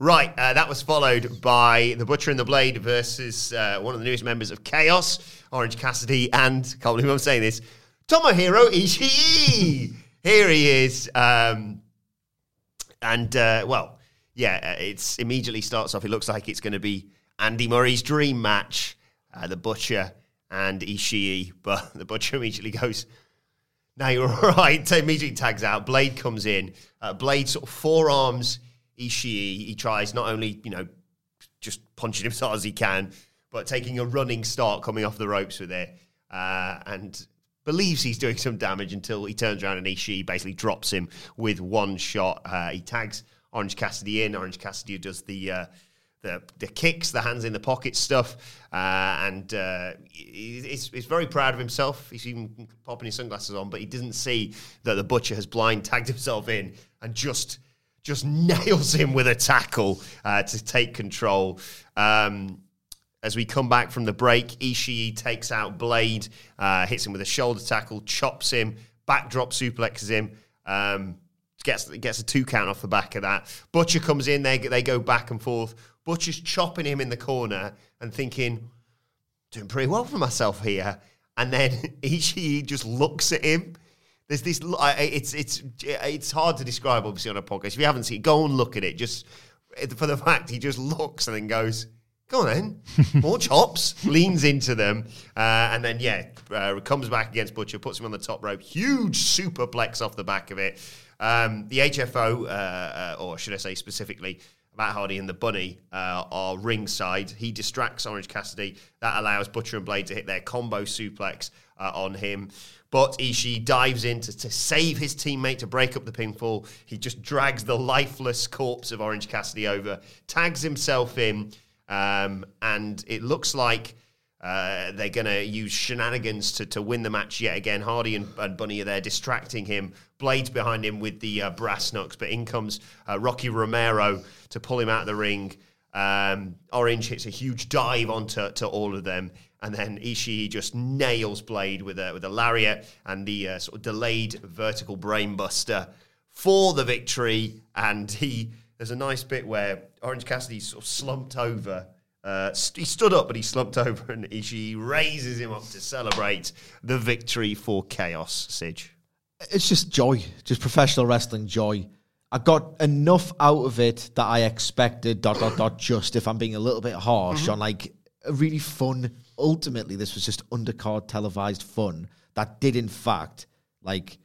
Right, uh, that was followed by The Butcher and the Blade versus uh, one of the newest members of Chaos, Orange Cassidy, and, can't believe I'm saying this, Tomohiro Ishii. Here he is. Um, and, uh, well, yeah, it immediately starts off. It looks like it's going to be Andy Murray's dream match, uh, The Butcher and Ishii. But The Butcher immediately goes, Now you're all right. Immediately tags out. Blade comes in. Uh, Blade sort of forearms Ishii. He tries not only, you know, just punching him as hard as he can, but taking a running start coming off the ropes with it. Uh, and believes he's doing some damage until he turns around and Ishii basically drops him with one shot. Uh, he tags Orange Cassidy in. Orange Cassidy does the. Uh, the, the kicks, the hands in the pocket stuff, uh, and uh, he- he's, he's very proud of himself. He's even popping his sunglasses on, but he doesn't see that the butcher has blind tagged himself in and just just nails him with a tackle uh, to take control. Um, as we come back from the break, Ishii takes out Blade, uh, hits him with a shoulder tackle, chops him, backdrop suplexes him. Um, gets gets a two count off the back of that. Butcher comes in, they they go back and forth. Butcher's chopping him in the corner and thinking, doing pretty well for myself here. And then Ishii just looks at him. There's this. It's it's it's hard to describe, obviously, on a podcast. If you haven't seen, it, go and look at it. Just for the fact he just looks and then goes, Go on then, more chops. Leans into them, uh, and then yeah, uh, comes back against Butcher, puts him on the top rope. Huge superplex off the back of it. Um, the HFO, uh, uh, or should I say specifically, Matt Hardy and the Bunny uh, are ringside. He distracts Orange Cassidy. That allows Butcher and Blade to hit their combo suplex uh, on him. But Ishii dives in to, to save his teammate to break up the pinfall. He just drags the lifeless corpse of Orange Cassidy over, tags himself in. Um, and it looks like uh, they're going to use shenanigans to, to win the match yet again. Hardy and, and Bunny are there distracting him. Blades behind him with the uh, brass knucks, but in comes uh, Rocky Romero to pull him out of the ring. Um, Orange hits a huge dive onto to all of them, and then Ishii just nails Blade with a with a lariat and the uh, sort of delayed vertical brainbuster for the victory. And he there's a nice bit where Orange Cassidy sort of slumped over. Uh, st- he stood up, but he slumped over, and Ishii raises him up to celebrate the victory for Chaos. Sidge. It's just joy, just professional wrestling joy. I got enough out of it that I expected. Dot dot dot. Just if I'm being a little bit harsh on like a really fun. Ultimately, this was just undercard televised fun that did in fact like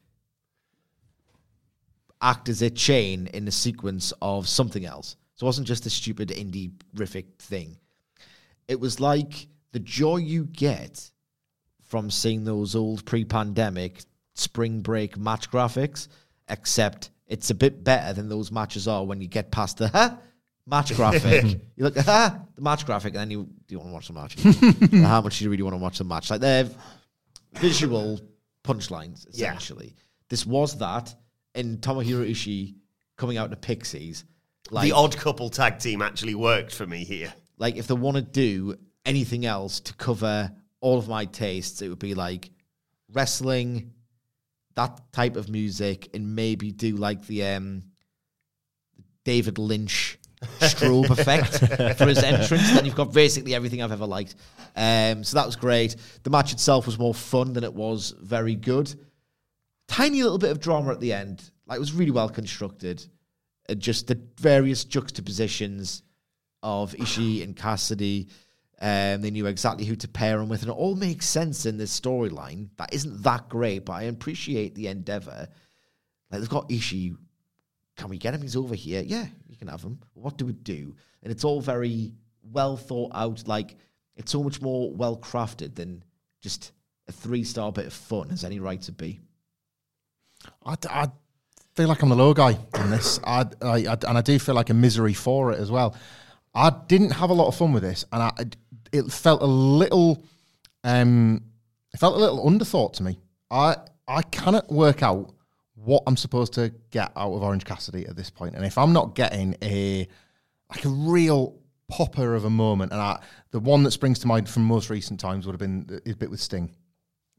act as a chain in the sequence of something else. So it wasn't just a stupid indie rific thing. It was like the joy you get from seeing those old pre-pandemic spring break match graphics, except it's a bit better than those matches are when you get past the huh, match graphic. you look huh, the match graphic, and then you do you want to watch the match? How much do you really want to watch the match? Like they're visual punchlines essentially. This was that, in Tomohiro Ishii coming out to Pixies. Like, the odd couple tag team actually worked for me here. like if they want to do anything else to cover all of my tastes, it would be like wrestling, that type of music, and maybe do like the um, David Lynch strobe effect for his entrance. Then you've got basically everything I've ever liked. Um, so that was great. The match itself was more fun than it was very good. Tiny little bit of drama at the end. Like it was really well constructed. Uh, just the various juxtapositions of Ishii and Cassidy. Um, they knew exactly who to pair him with, and it all makes sense in this storyline. That isn't that great, but I appreciate the endeavor. Like they've got Ishii. Can we get him? He's over here. Yeah, can have him. What do we do? And it's all very well thought out. Like it's so much more well crafted than just a three star bit of fun has any right to be. I feel like I'm the low guy on this, I, I, I- and I do feel like a misery for it as well. I didn't have a lot of fun with this, and I, it felt a little, um, it felt a little underthought to me. I I cannot work out what I'm supposed to get out of Orange Cassidy at this point, and if I'm not getting a like a real popper of a moment, and I, the one that springs to mind from most recent times would have been his bit with Sting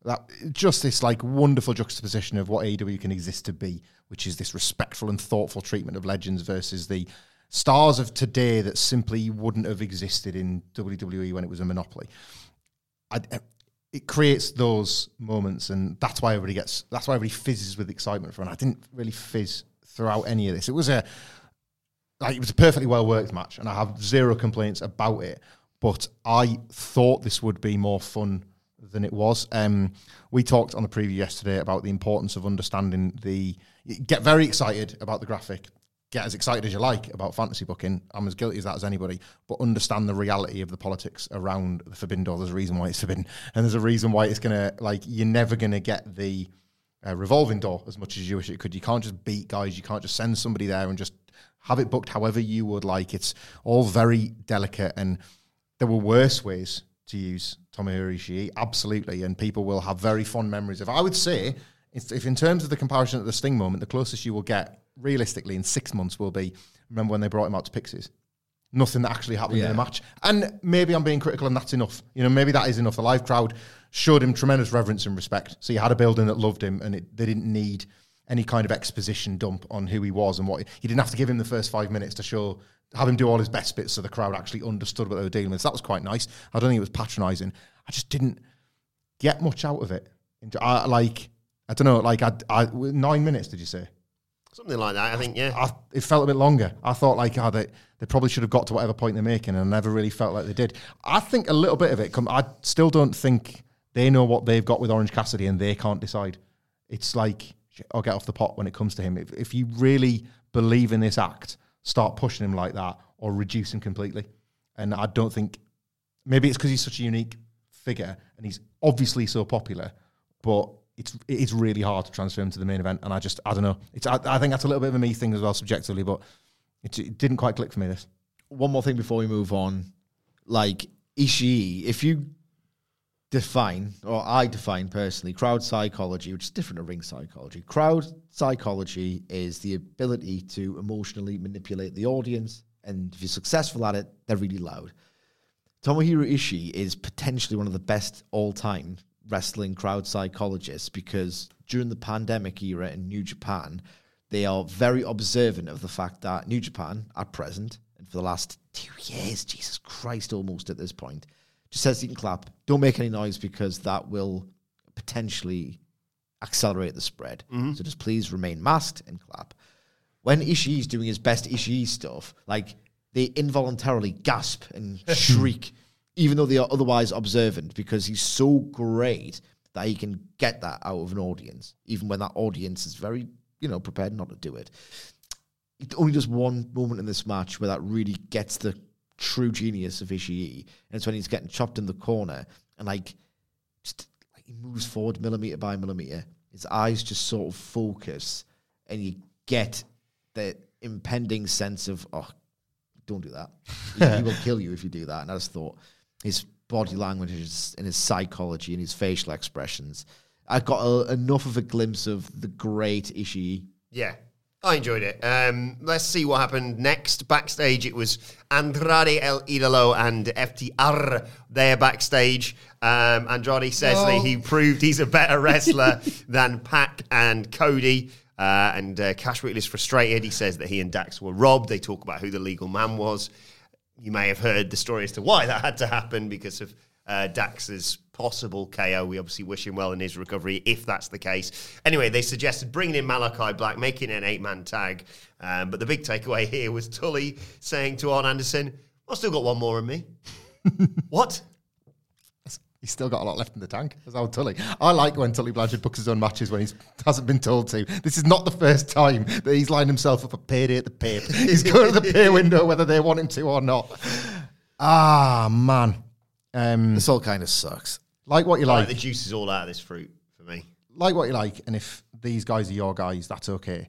that just this like wonderful juxtaposition of what AEW can exist to be, which is this respectful and thoughtful treatment of legends versus the stars of today that simply wouldn't have existed in WWE when it was a monopoly. I, it creates those moments, and that's why everybody gets. That's why everybody fizzes with excitement for. And I didn't really fizz throughout any of this. It was a like it was a perfectly well worked match, and I have zero complaints about it. But I thought this would be more fun than it was. Um, we talked on the preview yesterday about the importance of understanding the. Get very excited about the graphic. Get as excited as you like about fantasy booking. I'm as guilty as that as anybody. But understand the reality of the politics around the Forbidden Door. There's a reason why it's forbidden, and there's a reason why it's gonna like. You're never gonna get the uh, revolving door as much as you wish it could. You can't just beat guys. You can't just send somebody there and just have it booked however you would like. It's all very delicate, and there were worse ways to use Tomohiro Ishii, absolutely, and people will have very fond memories of. I would say, if, if in terms of the comparison at the Sting moment, the closest you will get realistically in six months will be remember when they brought him out to Pixies. Nothing that actually happened in the match, and maybe I'm being critical, and that's enough. You know, maybe that is enough. The live crowd showed him tremendous reverence and respect. So you had a building that loved him, and it, they didn't need any kind of exposition dump on who he was and what he, you didn't have to give him the first five minutes to show have him do all his best bits so the crowd actually understood what they were dealing with. So that was quite nice. I don't think it was patronising. I just didn't get much out of it. I, like I don't know, like I, I nine minutes. Did you say? Something like that, I think, yeah. I, it felt a bit longer. I thought like, oh, they, they probably should have got to whatever point they're making, and I never really felt like they did. I think a little bit of it. Come, I still don't think they know what they've got with Orange Cassidy, and they can't decide. It's like, I'll get off the pot when it comes to him. If, if you really believe in this act, start pushing him like that, or reduce him completely. And I don't think maybe it's because he's such a unique figure and he's obviously so popular, but it's it's really hard to transfer him to the main event. And I just I don't know. It's I, I think that's a little bit of a me thing as well subjectively, but it, it didn't quite click for me. This One more thing before we move on. Like Ishii, if you define, or I define personally, crowd psychology, which is different to ring psychology. Crowd psychology is the ability to emotionally manipulate the audience, and if you're successful at it, they're really loud. Tomohiro Ishii is potentially one of the best all-time wrestling crowd psychologists because during the pandemic era in New Japan, they are very observant of the fact that New Japan at present, and for the last two years, Jesus Christ, almost at this point, just says you can clap. Don't make any noise because that will potentially accelerate the spread. Mm-hmm. So just please remain masked and clap. When Ishii's doing his best Ishii stuff, like they involuntarily gasp and shriek, even though they are otherwise observant, because he's so great that he can get that out of an audience, even when that audience is very, you know, prepared not to do it. It only does one moment in this match where that really gets the true genius of Ishii, and it's when he's getting chopped in the corner and like just like he moves forward millimeter by millimeter. His eyes just sort of focus, and you get the impending sense of oh, don't do that. he, he will kill you if you do that. And I just thought his body language and his psychology and his facial expressions. I got a, enough of a glimpse of the great Ishii. Yeah, I enjoyed it. Um, let's see what happened next. Backstage, it was Andrade El Idolo and FTR there backstage. Um, Andrade says that he proved he's a better wrestler than Pac and Cody. Uh, and uh, Cash Wheeler is frustrated. He says that he and Dax were robbed. They talk about who the legal man was. You may have heard the story as to why that had to happen because of uh, Dax's possible KO. We obviously wish him well in his recovery if that's the case. Anyway, they suggested bringing in Malachi Black, making an eight man tag. Um, but the big takeaway here was Tully saying to Arn Anderson, I've still got one more in me. what? He's still got a lot left in the tank. As old Tully. I like when Tully Blanchard books his own matches when he hasn't been told to. This is not the first time that he's lined himself up a payday at the pay. He's going to the pay window whether they want him to or not. Ah man, um, This all kind of sucks. like what you Like like. the juice is all out of this fruit for me. like what you like, and if these guys are your guys, that's okay.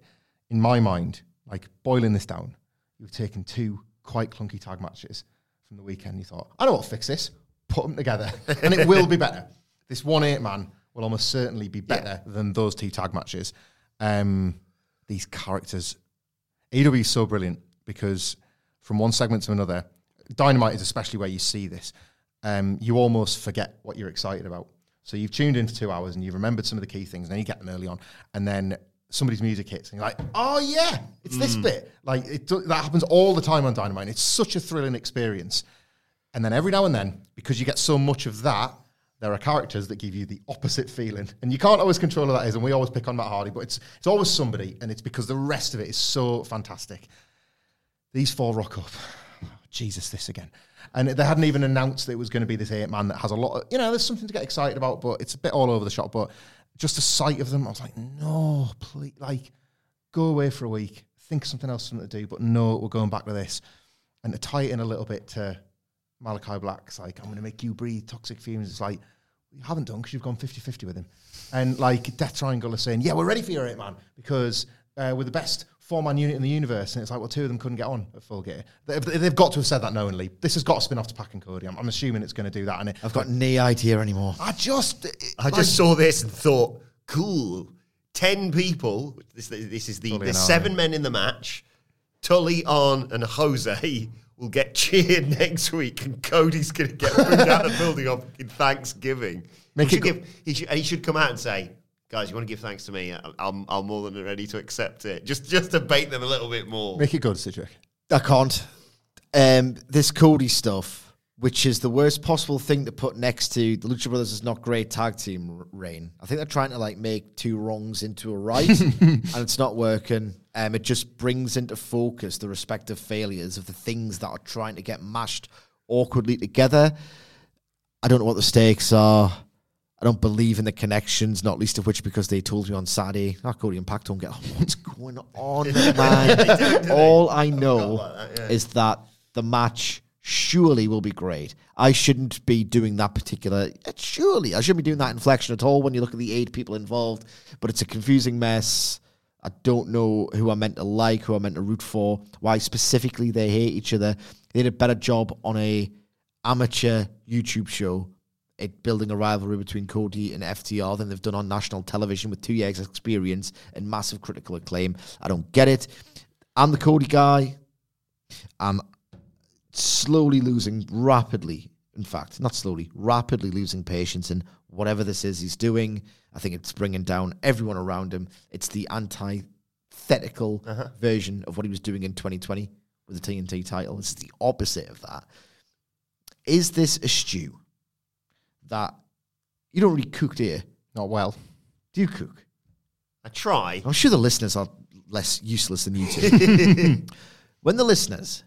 In my mind, like boiling this down, you've taken two quite clunky tag matches from the weekend. You thought, I know what to fix this. Put them together, and it will be better. This one eight man will almost certainly be better than those two tag matches. Um, these characters, AEW is so brilliant because from one segment to another, Dynamite is especially where you see this. Um, you almost forget what you're excited about. So you've tuned in for two hours and you've remembered some of the key things, and then you get them early on, and then somebody's music hits, and you're like, "Oh yeah, it's this bit." Like it, that happens all the time on Dynamite. It's such a thrilling experience. And then every now and then, because you get so much of that, there are characters that give you the opposite feeling. And you can't always control who that is. And we always pick on Matt Hardy, but it's it's always somebody, and it's because the rest of it is so fantastic. These four rock up. Jesus, this again. And they hadn't even announced that it was going to be this eight man that has a lot of, you know, there's something to get excited about, but it's a bit all over the shop. But just the sight of them, I was like, no, please, like, go away for a week, think of something else something to do, but no, we're going back to this. And to tie it in a little bit to Malachi Black's like, I'm going to make you breathe toxic fumes. It's like, you haven't done because you've gone 50 50 with him. And like Death Triangle are saying, yeah, we're ready for your eight man because uh, we're the best four man unit in the universe. And it's like, well, two of them couldn't get on at full gear. They, they've got to have said that knowingly. This has got to spin off to Pac and Cody. I'm, I'm assuming it's going to do that. And it, I've got no idea anymore. I just, I just saw this and thought, cool. 10 people, this, this is the, Tully the seven men in the match. Tully, Arn, and Jose will get cheered next week, and Cody's going to get booed out of the building on Thanksgiving. Make he it should go- give, he, should, and he should come out and say, guys, you want to give thanks to me? I'm, I'm more than ready to accept it. Just, just to bait them a little bit more. make it good, Cedric. I can't. Um, this Cody stuff, which is the worst possible thing to put next to the Lucha Brothers is not great tag team reign. I think they're trying to like make two wrongs into a right, and it's not working. Um, it just brings into focus the respective failures of the things that are trying to get mashed awkwardly together. I don't know what the stakes are. I don't believe in the connections, not least of which because they told me on Saturday, oh, Cody and Pac don't get what's going on, man. All I know is that the match surely will be great. I shouldn't be doing that particular. Eh, surely, I shouldn't be doing that inflection at all when you look at the eight people involved. But it's a confusing mess. I don't know who I'm meant to like, who I'm meant to root for, why specifically they hate each other. They did a better job on a amateur YouTube show at building a rivalry between Cody and FTR than they've done on national television with two years experience and massive critical acclaim. I don't get it. I'm the Cody guy. I'm slowly losing rapidly. In fact, not slowly, rapidly losing patience in whatever this is he's doing. I think it's bringing down everyone around him. It's the antithetical uh-huh. version of what he was doing in 2020 with the TNT title. It's the opposite of that. Is this a stew that you don't really cook, do you? Not well. Do you cook? I try. I'm sure the listeners are less useless than you two. when the listeners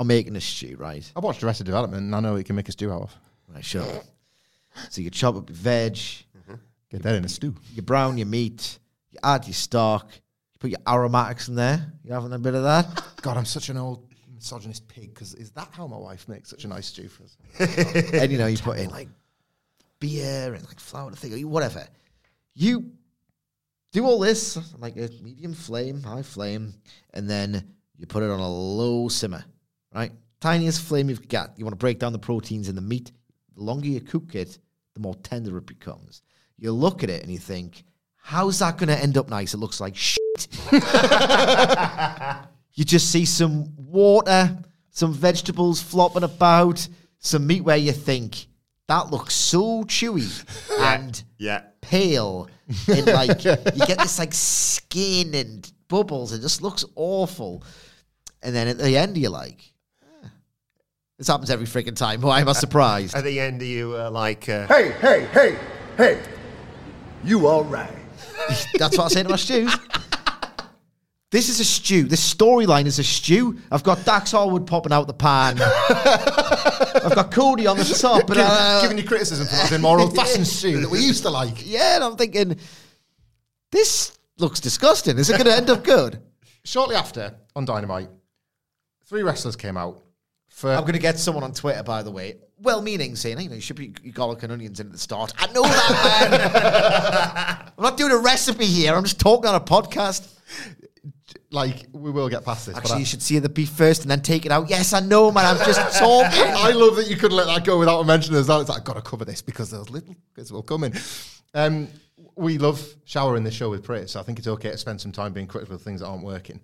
are making a stew, right? I watched Arrested Development and I know what you can make a stew out of. Right, sure. So you chop up your veg, mm-hmm. Get that in a stew. you brown your meat, you add your stock, you put your aromatics in there. You having a bit of that? God, I'm such an old misogynist pig because is that how my wife makes such a nice stew for us? and you know, you put in like beer and like flour to thing, whatever. You do all this like a medium flame, high flame, and then you put it on a low simmer, right? Tiniest flame you've got. You want to break down the proteins in the meat. The longer you cook it, the more tender it becomes. You look at it and you think, how's that going to end up nice? It looks like shit. you just see some water, some vegetables flopping about, some meat where you think that looks so chewy and Yeah. pale, and like you get this like skin and bubbles. It just looks awful. And then at the end, you're like, "Ah, this happens every freaking time. Why am I surprised? At the end, are you uh, like. Uh, Hey, hey, hey, hey. You all right? That's what I say to my stews. This is a stew. This storyline is a stew. I've got Dax Harwood popping out the pan. I've got Cody on the top. And, uh, Giving you criticism for having more old fashioned stew that we used to like. yeah, and I'm thinking, this looks disgusting. Is it going to end up good? Shortly after, on Dynamite, three wrestlers came out for. I'm going to get someone on Twitter, by the way, well-meaning, saying, you know, you should be your garlic and onions in at the start. I know that, man. I'm not doing a recipe here. I'm just talking on a podcast. like, we will get past this. Actually, I- you should see the beef first and then take it out. Yes, I know, man. I'm just talking. I love that you could let that go without mentioning as well. It's like, I've got to cover this because those little kids will come in. Um, we love showering this show with praise, so I think it's okay to spend some time being critical of things that aren't working.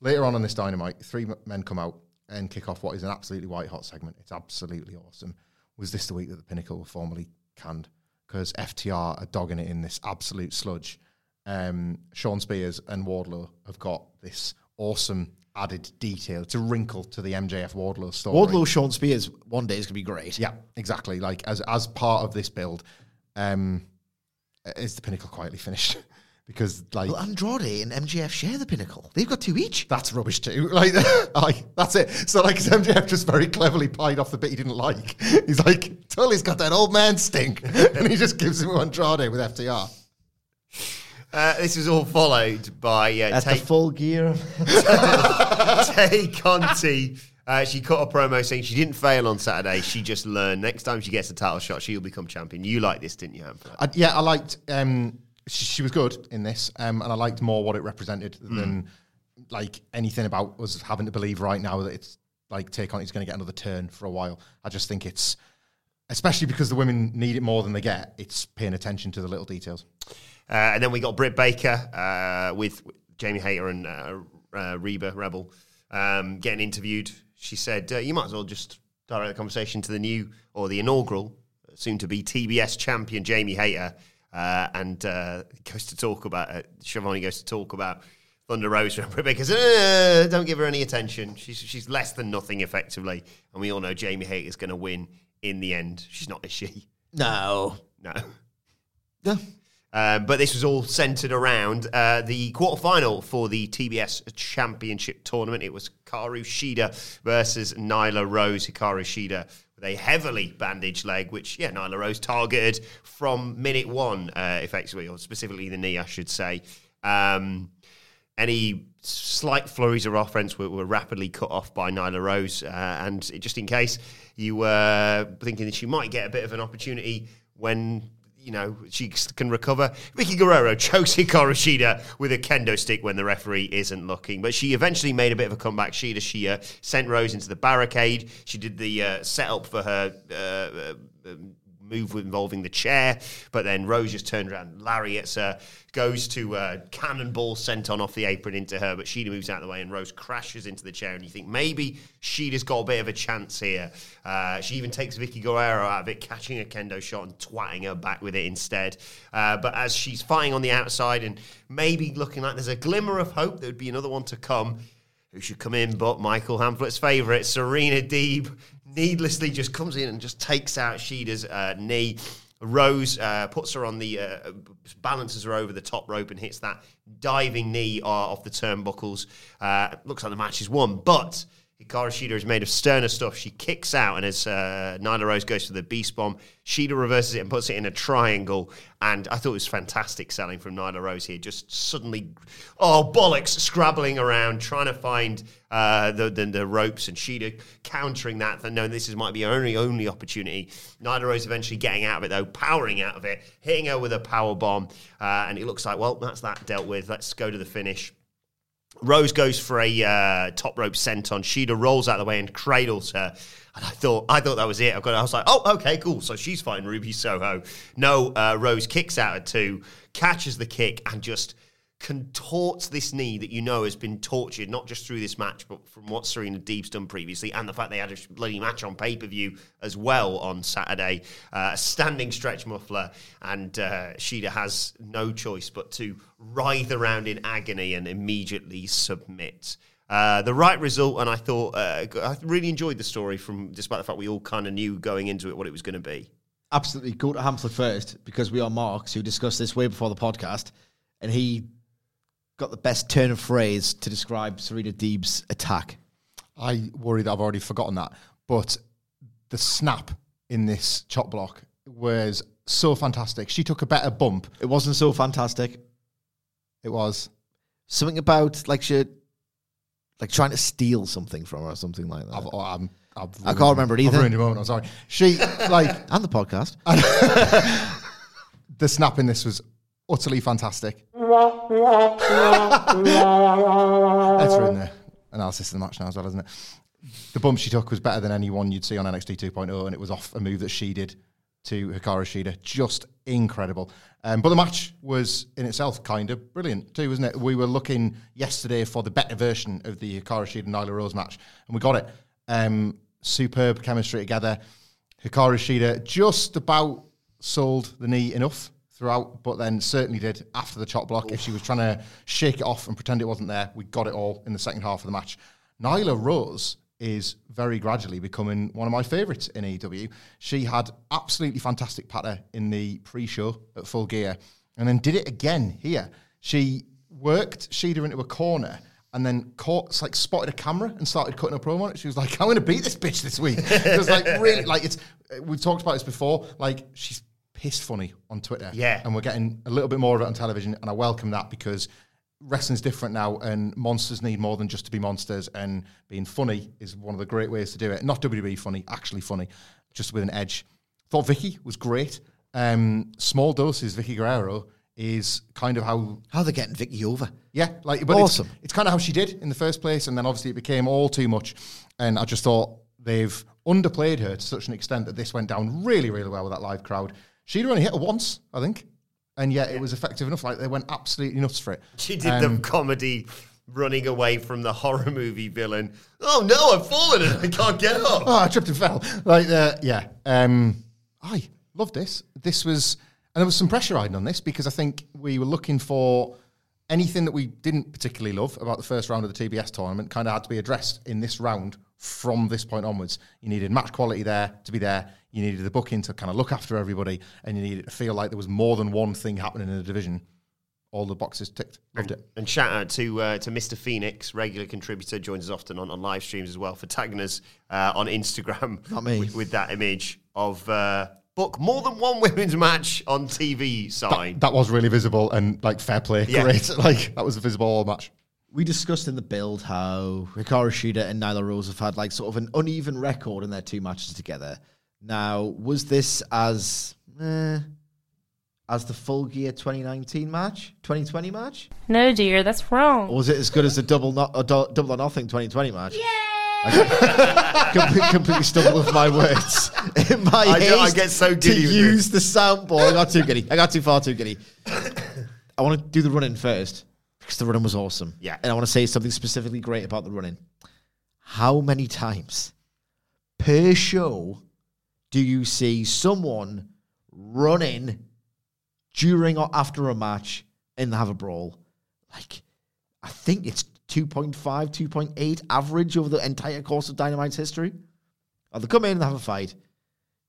Later on in this dynamite, three men come out and kick off what is an absolutely white hot segment. It's absolutely awesome. Was this the week that the Pinnacle were formally canned? Because FTR are dogging it in this absolute sludge. Um, Shawn Spears and Wardlow have got this awesome added detail. It's a wrinkle to the MJF Wardlow story. Wardlow, Shawn Spears, one day is going to be great. Yeah, exactly. Like as as part of this build, um, is the pinnacle quietly finished? because like Well, Andrade and MJF share the pinnacle. They've got two each. that's rubbish too. Like, like that's it. So like MJF just very cleverly pied off the bit he didn't like. He's like, Tully's got that old man stink, and he just gives him Andrade with FTR. uh, this was all followed by uh, At the take, full gear. Tay Conti. Uh, she cut a promo saying she didn't fail on Saturday. She just learned. Next time she gets a title shot, she'll become champion. You like this, didn't you, Hamflett? I, yeah, I liked. Um, she, she was good in this, um, and I liked more what it represented than like anything about us having to believe right now that it's like Tay Conti is going to get another turn for a while. I just think it's, especially because the women need it more than they get. It's paying attention to the little details. Uh, and then we got Britt Baker uh, with Jamie Hayter and uh, uh, Reba Rebel um, getting interviewed. She said, uh, "You might as well just direct the conversation to the new or the inaugural, soon to be TBS champion Jamie Hayter." Uh, and uh, goes to talk about uh, Schiavone goes to talk about Thunder Rosa because uh, don't give her any attention. She's she's less than nothing effectively, and we all know Jamie Hayter's going to win in the end. She's not, is she? No. No. Yeah. Um, but this was all centered around uh, the quarterfinal for the TBS Championship tournament. It was Hikaru Shida versus Nyla Rose. Hikaru Shida with a heavily bandaged leg, which, yeah, Nyla Rose targeted from minute one, uh, effectively, or specifically the knee, I should say. Um, any slight flurries of offense were, were rapidly cut off by Nyla Rose. Uh, and just in case you were thinking that she might get a bit of an opportunity when you know, she can recover. Vickie Guerrero chokes Hikaru with a kendo stick when the referee isn't looking. But she eventually made a bit of a comeback. Shida, she uh, sent Rose into the barricade. She did the uh, setup for her uh, uh move involving the chair, but then Rose just turned around, lariats her, goes to a cannonball sent on off the apron into her, but Shida moves out of the way and Rose crashes into the chair. And you think maybe Shida's got a bit of a chance here. Uh, she even takes Vickie Guerrero out of it, catching a kendo shot and twatting her back with it instead. Uh, but as she's fighting on the outside and maybe looking like there's a glimmer of hope, there would be another one to come who should come in but Michael Hamflett's favourite, Serena Deeb, needlessly just comes in and just takes out Shida's uh, knee. Rose uh, puts her on the, uh, balances her over the top rope and hits that diving knee uh, off the turnbuckles. Uh, looks like the match is won, but Hikaru Shida is made of sterner stuff. She kicks out, and as uh, Nyla Rose goes for the beast bomb, Shida reverses it and puts it in a triangle. And I thought it was fantastic selling from Nyla Rose here. Just suddenly, oh bollocks, scrabbling around trying to find uh, the, the, the ropes, and Shida countering that. That no, this is might be her only only opportunity. Nyla Rose eventually getting out of it though, powering out of it, hitting her with a power bomb, uh, and it looks like well that's that dealt with. Let's go to the finish. Rose goes for a uh, top rope senton. Shida rolls out of the way and cradles her. And I thought, I thought that was it. I, got, I was like, oh, okay, cool. So she's fighting Ruby Soho. No, uh, Rose kicks out at two, catches the kick, and just contorts this knee that you know has been tortured, not just through this match, but from what Serena Deeb's done previously, and the fact they had a bloody match on pay per view as well on Saturday. Uh, a standing stretch muffler, and uh, has no choice but to writhe around in agony and immediately submit. Uh, the right result, and I thought uh, I really enjoyed the story from, despite the fact we all kind of knew going into it what it was going to be. Absolutely, go to Hamflett first because we are Marks who discussed this way before the podcast, and he got the best turn of phrase to describe Serena Deeb's attack? I worry that I've already forgotten that. But the snap in this chop block was so fantastic. She took a better bump. It wasn't so fantastic. It was something about like she, like trying to steal something from her or something like that. I've, oh, I'm, I've I can not remember it either. I've ruined a moment. I'm sorry. She like and the podcast. the snap in this was utterly fantastic. Let's ruin the analysis of the match now as well, isn't it? The bump she took was better than anyone you'd see on NXT 2.0, and it was off a move that she did to Hikaru Shida. Just incredible. Um, but the match was in itself kind of brilliant too, wasn't it? We were looking yesterday for the better version of the Hikaru Shida and Nyla Rose match, and we got it. Um, superb chemistry together. Hikaru Shida just about sold the knee enough throughout, but then certainly did after the chop block. If she was trying to shake it off and pretend it wasn't there, we got it all in the second half of the match. Nyla Rose is very gradually becoming one of my favourites in AEW. She had absolutely fantastic patter in the pre-show at Full Gear, and then did it again here. She worked Shida into a corner and then caught, like spotted a camera and started cutting a promo on it. She was like, "I'm going to beat this bitch this week." it was like really like it's. We've talked about this before. Like she's pissed funny on Twitter. Yeah. And we're getting a little bit more of it on television. And I welcome that because wrestling's different now and monsters need more than just to be monsters. And being funny is one of the great ways to do it. Not WWE funny, actually funny, just with an edge. Thought Vicky was great. Um, small doses, Vickie Guerrero is kind of how how they're getting Vicky over. Yeah, like but awesome. It's, it's kind of how she did in the first place, and then obviously it became all too much. And I just thought they've underplayed her to such an extent that this went down really, really well with that live crowd. She'd only hit her once, I think, and yet it was effective enough. Like they went absolutely nuts for it. She did um, the comedy running away from the horror movie villain. Oh no, I've fallen and I can't get up. oh, I tripped and fell. Like uh, yeah, um, I love this. This was, and there was some pressure riding on this because I think we were looking for anything that we didn't particularly love about the first round of the TBS tournament kind of had to be addressed in this round from this point onwards. You needed match quality there to be there. You needed the booking to kind of look after everybody, and you needed to feel like there was more than one thing happening in the division. All the boxes ticked. Loved it. And shout out to uh, to Mr. Phoenix, regular contributor, joins us often on, on live streams as well for tagging us uh, on Instagram Not me. With, with that image of uh, book more than one women's match on TV sign. That was really visible and like fair play. Yeah. Great. Like that was a visible all match. We discussed in the build how Hikaru Shida and Nyla Rose have had like sort of an uneven record in their two matches together. Now, was this as eh, as the full gear 2019 match, 2020 match, No, dear, that's wrong. or was it as good as the double no, uh, do- double or nothing 2020 match? Yeah. completely, completely stumbled with my words. In my I do- I get so to giddy with use the soundboard. I got too giddy. I got too far too giddy. I want to do the running first because the running was awesome. Yeah. And I want to say something specifically great about the running. How many times per show do you see someone running during or after a match and have a brawl? Like, I think it's 2.5, 2.8 average over the entire course of Dynamite's history. Or they come in and have a fight.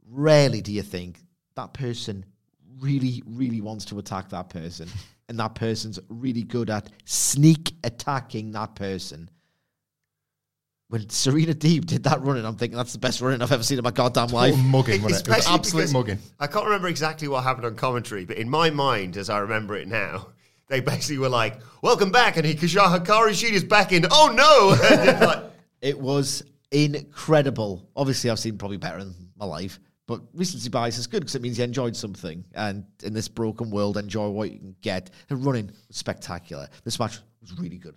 Rarely do you think that person really, really wants to attack that person. and that person's really good at sneak attacking that person. When Serena Deeb did that running, I'm thinking that's the best running I've ever seen in my goddamn life. Mugging, wasn't it? It was absolute mugging. I can't remember exactly what happened on commentary, but in my mind, as I remember it now, they basically were like, "Welcome back," and Hikasha Hikari is back in. Oh no! Like, It was incredible. Obviously, I've seen probably better in my life, but recency bias is good because it means you enjoyed something. And in this broken world, enjoy what you can get. The running was spectacular. This match was really good.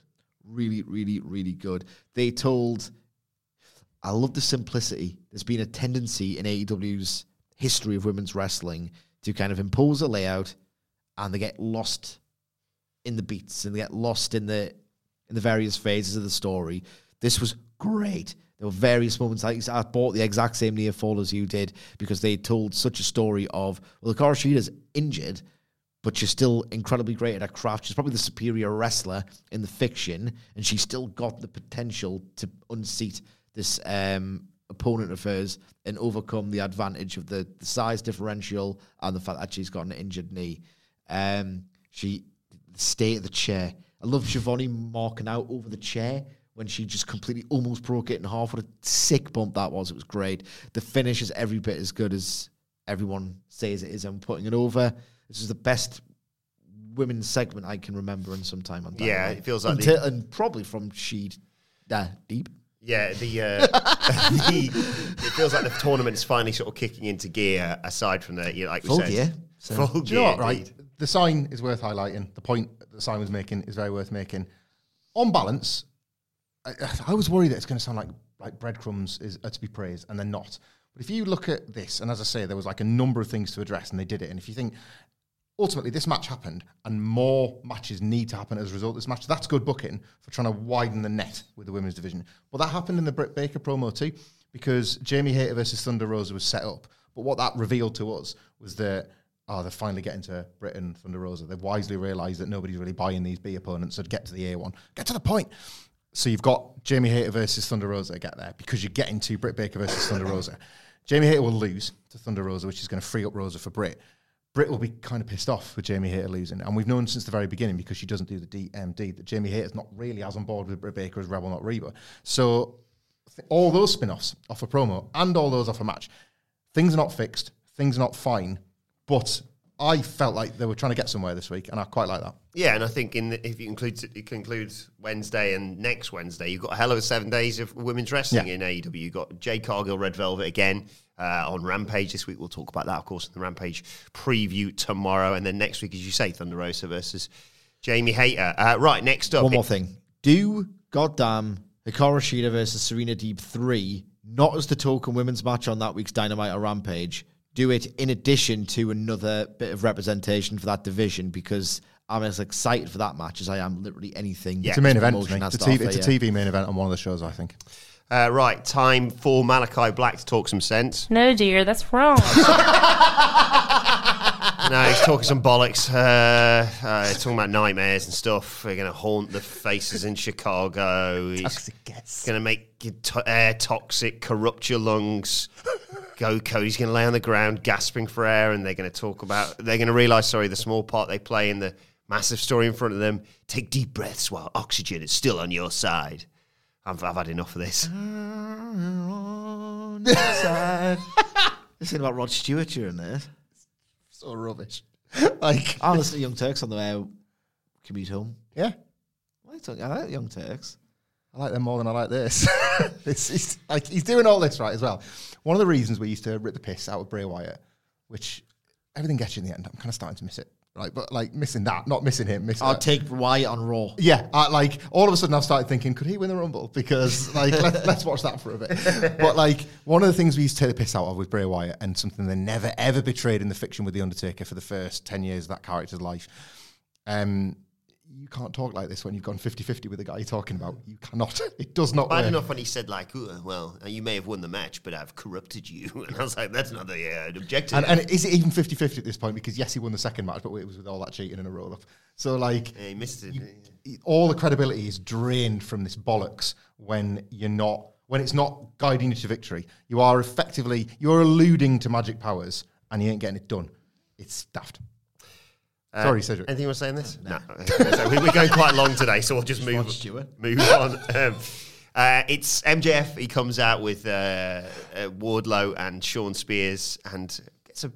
Really, really, really good. They told, I love the simplicity. There's been a tendency in AEW's history of women's wrestling to kind of impose a layout and they get lost in the beats and they get lost in the in the various phases of the story. This was great. There were various moments. Like I bought the exact same near fall as you did because they told such a story of well, Hikaru Shida's injured, but she's still incredibly great at her craft. She's probably the superior wrestler in the fiction, and she's still got the potential to unseat this um, opponent of hers and overcome the advantage of the, the size differential and the fact that she's got an injured knee. Um, she state of the chair. I love Giovanni marking out over the chair when she just completely almost broke it in half. What a sick bump that was. It was great. The finish is every bit as good as everyone says it is. I'm putting it over. This is the best women's segment I can remember in some time on Yeah, it feels like Until, and probably from Sheed uh, Deep. yeah, the, uh, the it feels like the tournament's finally sort of kicking into gear. Aside from the, you know, like we Full said, gear. So- full Do you know what, gear, right? The sign is worth highlighting. The point that the sign was making is very worth making. On balance, I, I was worried that it's going to sound like like breadcrumbs is are to be praised, and they're not. But if you look at this, and as I say, there was like a number of things to address, and they did it. And if you think ultimately this match happened, and more matches need to happen as a result of this match, that's good booking for trying to widen the net with the women's division. But that happened in the Britt Baker promo too, because Jamie Hayter versus Thunder Rosa was set up. But what that revealed to us was that oh, they're finally getting to Britain Thunder Rosa. They've wisely realised that nobody's really buying these B opponents, so get to the A one, get to the point. So you've got Jamie Hayter versus Thunder Rosa get there because you're getting to Britt Baker versus Thunder Rosa. Jamie Hayter will lose to Thunder Rosa, which is going to free up Rosa for Britt. Britt will be kind of pissed off with Jamie Hayter losing, and we've known since the very beginning because she doesn't do the DMD um, that Jamie Hayter's not really as on board with Britt Baker as Rebel Not Reba. So th- all those spin-offs off a promo and all those off a match, things are not fixed, things are not fine, but I felt like they were trying to get somewhere this week, and I quite like that. Yeah, and I think in the, if you include you conclude Wednesday and next Wednesday, you've got a hell of a seven days of women's wrestling Yeah. in AEW. You've got Jade Cargill, Red Velvet again uh, on Rampage this week. We'll talk about that, of course, in the Rampage preview tomorrow, and then next week, as you say, Thunder Rosa versus Jamie Hayter. Uh, right, next up, One more thing. Do goddamn Hikaru Shida versus Serena Deeb 3, not as the token women's match on that week's Dynamite or Rampage, do it in addition to another bit of representation for that division because I'm as excited for that match as I am literally anything. Yeah. It's a main event. promotion isn't it? has It's, a TV, it's a. TV main event on one of the shows, I think. Uh, right, time for Malakai Black to talk some sense. No, dear, that's wrong. no, he's talking some bollocks. Uh, uh, he's talking about nightmares and stuff. They're going to haunt the faces in Chicago. He's Toxic gas. going to make your to- air toxic, corrupt your lungs. Go, Cody's going to lay on the ground gasping for air, and they're going to talk about. They're going to realise, sorry, the small part they play in the massive story in front of them. Take deep breaths while oxygen is still on your side. I've, I've had enough of this. Listen about Rod Stewart during this. It's so rubbish. like, I listen to Young Turks on the way out, commute home. yeah, What are you talking? I like Young Turks. I like them more than I like this. this is, like he's doing all this right as well. One of the reasons we used to rip the piss out of Bray Wyatt, which everything gets you in the end. I'm kind of starting to miss it, right? But like missing that, not missing him. Missing I'll that. take Wyatt on Raw. Yeah, I, like all of a sudden I've started thinking, could he win the Rumble? Because like let, let's watch that for a bit. But like one of the things we used to take the piss out of with Bray Wyatt, and something they never ever betrayed in the fiction with the Undertaker for the first ten years of that character's life. Um, you can't talk like this when you've gone 50-50 with the guy you're talking about. You cannot. It does not Bad work. enough when he said like, "Well, you may have won the match, but I've corrupted you," and I was like, "That's not the uh, objective." And, and is it even 50-50 at this point? Because yes, he won the second match, but it was with all that cheating and a roll up. So like, Yeah, he missed it. you- all the credibility is drained from this bollocks when you're not when it's not guiding you to victory. You are effectively you're alluding to magic powers and you ain't getting it done. It's daft. Uh, Sorry, Cedric. Anything you want to say on this? No. So we- We're going quite long today, so we'll just move, move on. Um, uh, it's MJF. He comes out with uh, uh, Wardlow and Shawn Spears and gets a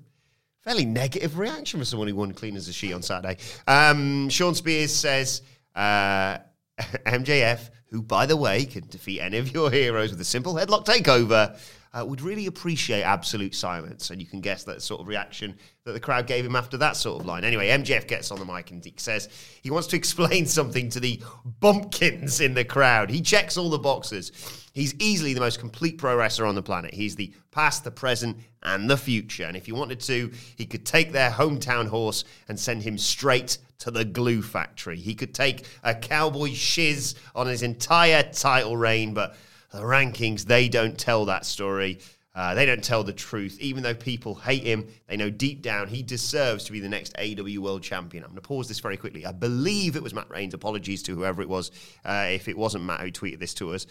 fairly negative reaction from someone who won clean as a sheet on Saturday. Um, Shawn Spears says uh, MJF, who, by the way, can defeat any of your heroes with a simple headlock takeover, uh, would really appreciate absolute silence. And you can guess that sort of reaction that the crowd gave him after that sort of line. Anyway, MJF gets on the mic and says he wants to explain something to the bumpkins in the crowd. He checks all the boxes. He's easily the most complete pro wrestler on the planet. He's the past, the present, and the future. And if he wanted to, he could take their hometown horse and send him straight to the glue factory. He could take a cowboy shiz on his entire title reign, but the rankings, they don't tell that story. Uh, they don't tell the truth. Even though people hate him, they know deep down he deserves to be the next AEW World Champion. I'm going to pause this very quickly. I believe it was Matt Reigns. Apologies to whoever it was, uh, if it wasn't Matt who tweeted this to us.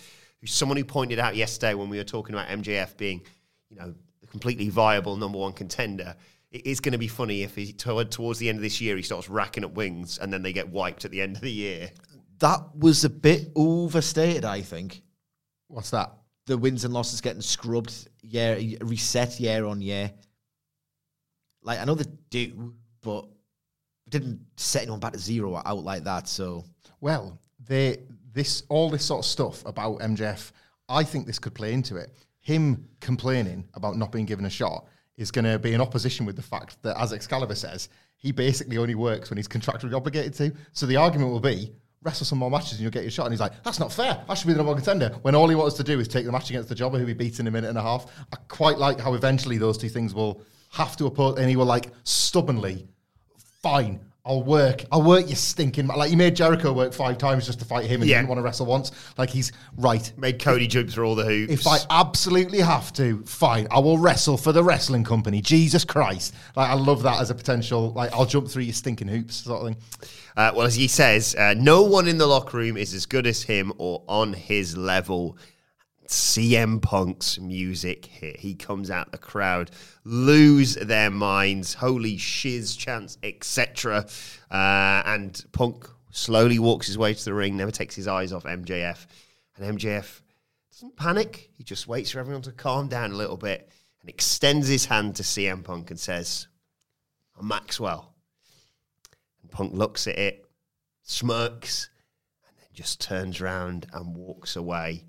Someone who pointed out yesterday when we were talking about MJF being, you know, a completely viable number one contender. It is going to be funny if he, toward, towards the end of this year he starts racking up wings and then they get wiped at the end of the year. That was a bit overstated, I think. What's that? The wins and losses getting scrubbed year reset year on year. Like I know they do, but didn't set anyone back to zero out like that. So Well, they this all this sort of stuff about MJF, I think this could play into it. Him complaining about not being given a shot is going to be in opposition with the fact that, as Excalibur says, he basically only works when he's contractually obligated to. So the argument will be wrestle some more matches and you'll get your shot. And he's like, that's not fair. I should be the number one contender. When all he wants to do is take the match against the jobber who he beats in a minute and a half. I quite like how eventually those two things will have to oppose, and he will like stubbornly fine. I'll work. I'll work you stinking. Like you made Jericho work five times just to fight him, and Yeah. he didn't want to wrestle once. Like he's right. Made Cody jump through all the hoops. If I absolutely have to, fine. I will wrestle for the wrestling company. Jesus Christ! Like I love that as a potential. Like I'll jump through your stinking hoops, sort of thing. Uh, well, as he says, uh, no one in the locker room is as good as him or on his level. CM Punk's music hit. He comes out, the crowd lose their minds, holy shiz chants, etc. Uh, and Punk slowly walks his way to the ring, never takes his eyes off MJF. And MJF doesn't panic. He just waits for everyone to calm down a little bit and extends his hand to CM Punk and says, I'm Maxwell. And Punk looks at it, smirks, and then just turns around and walks away.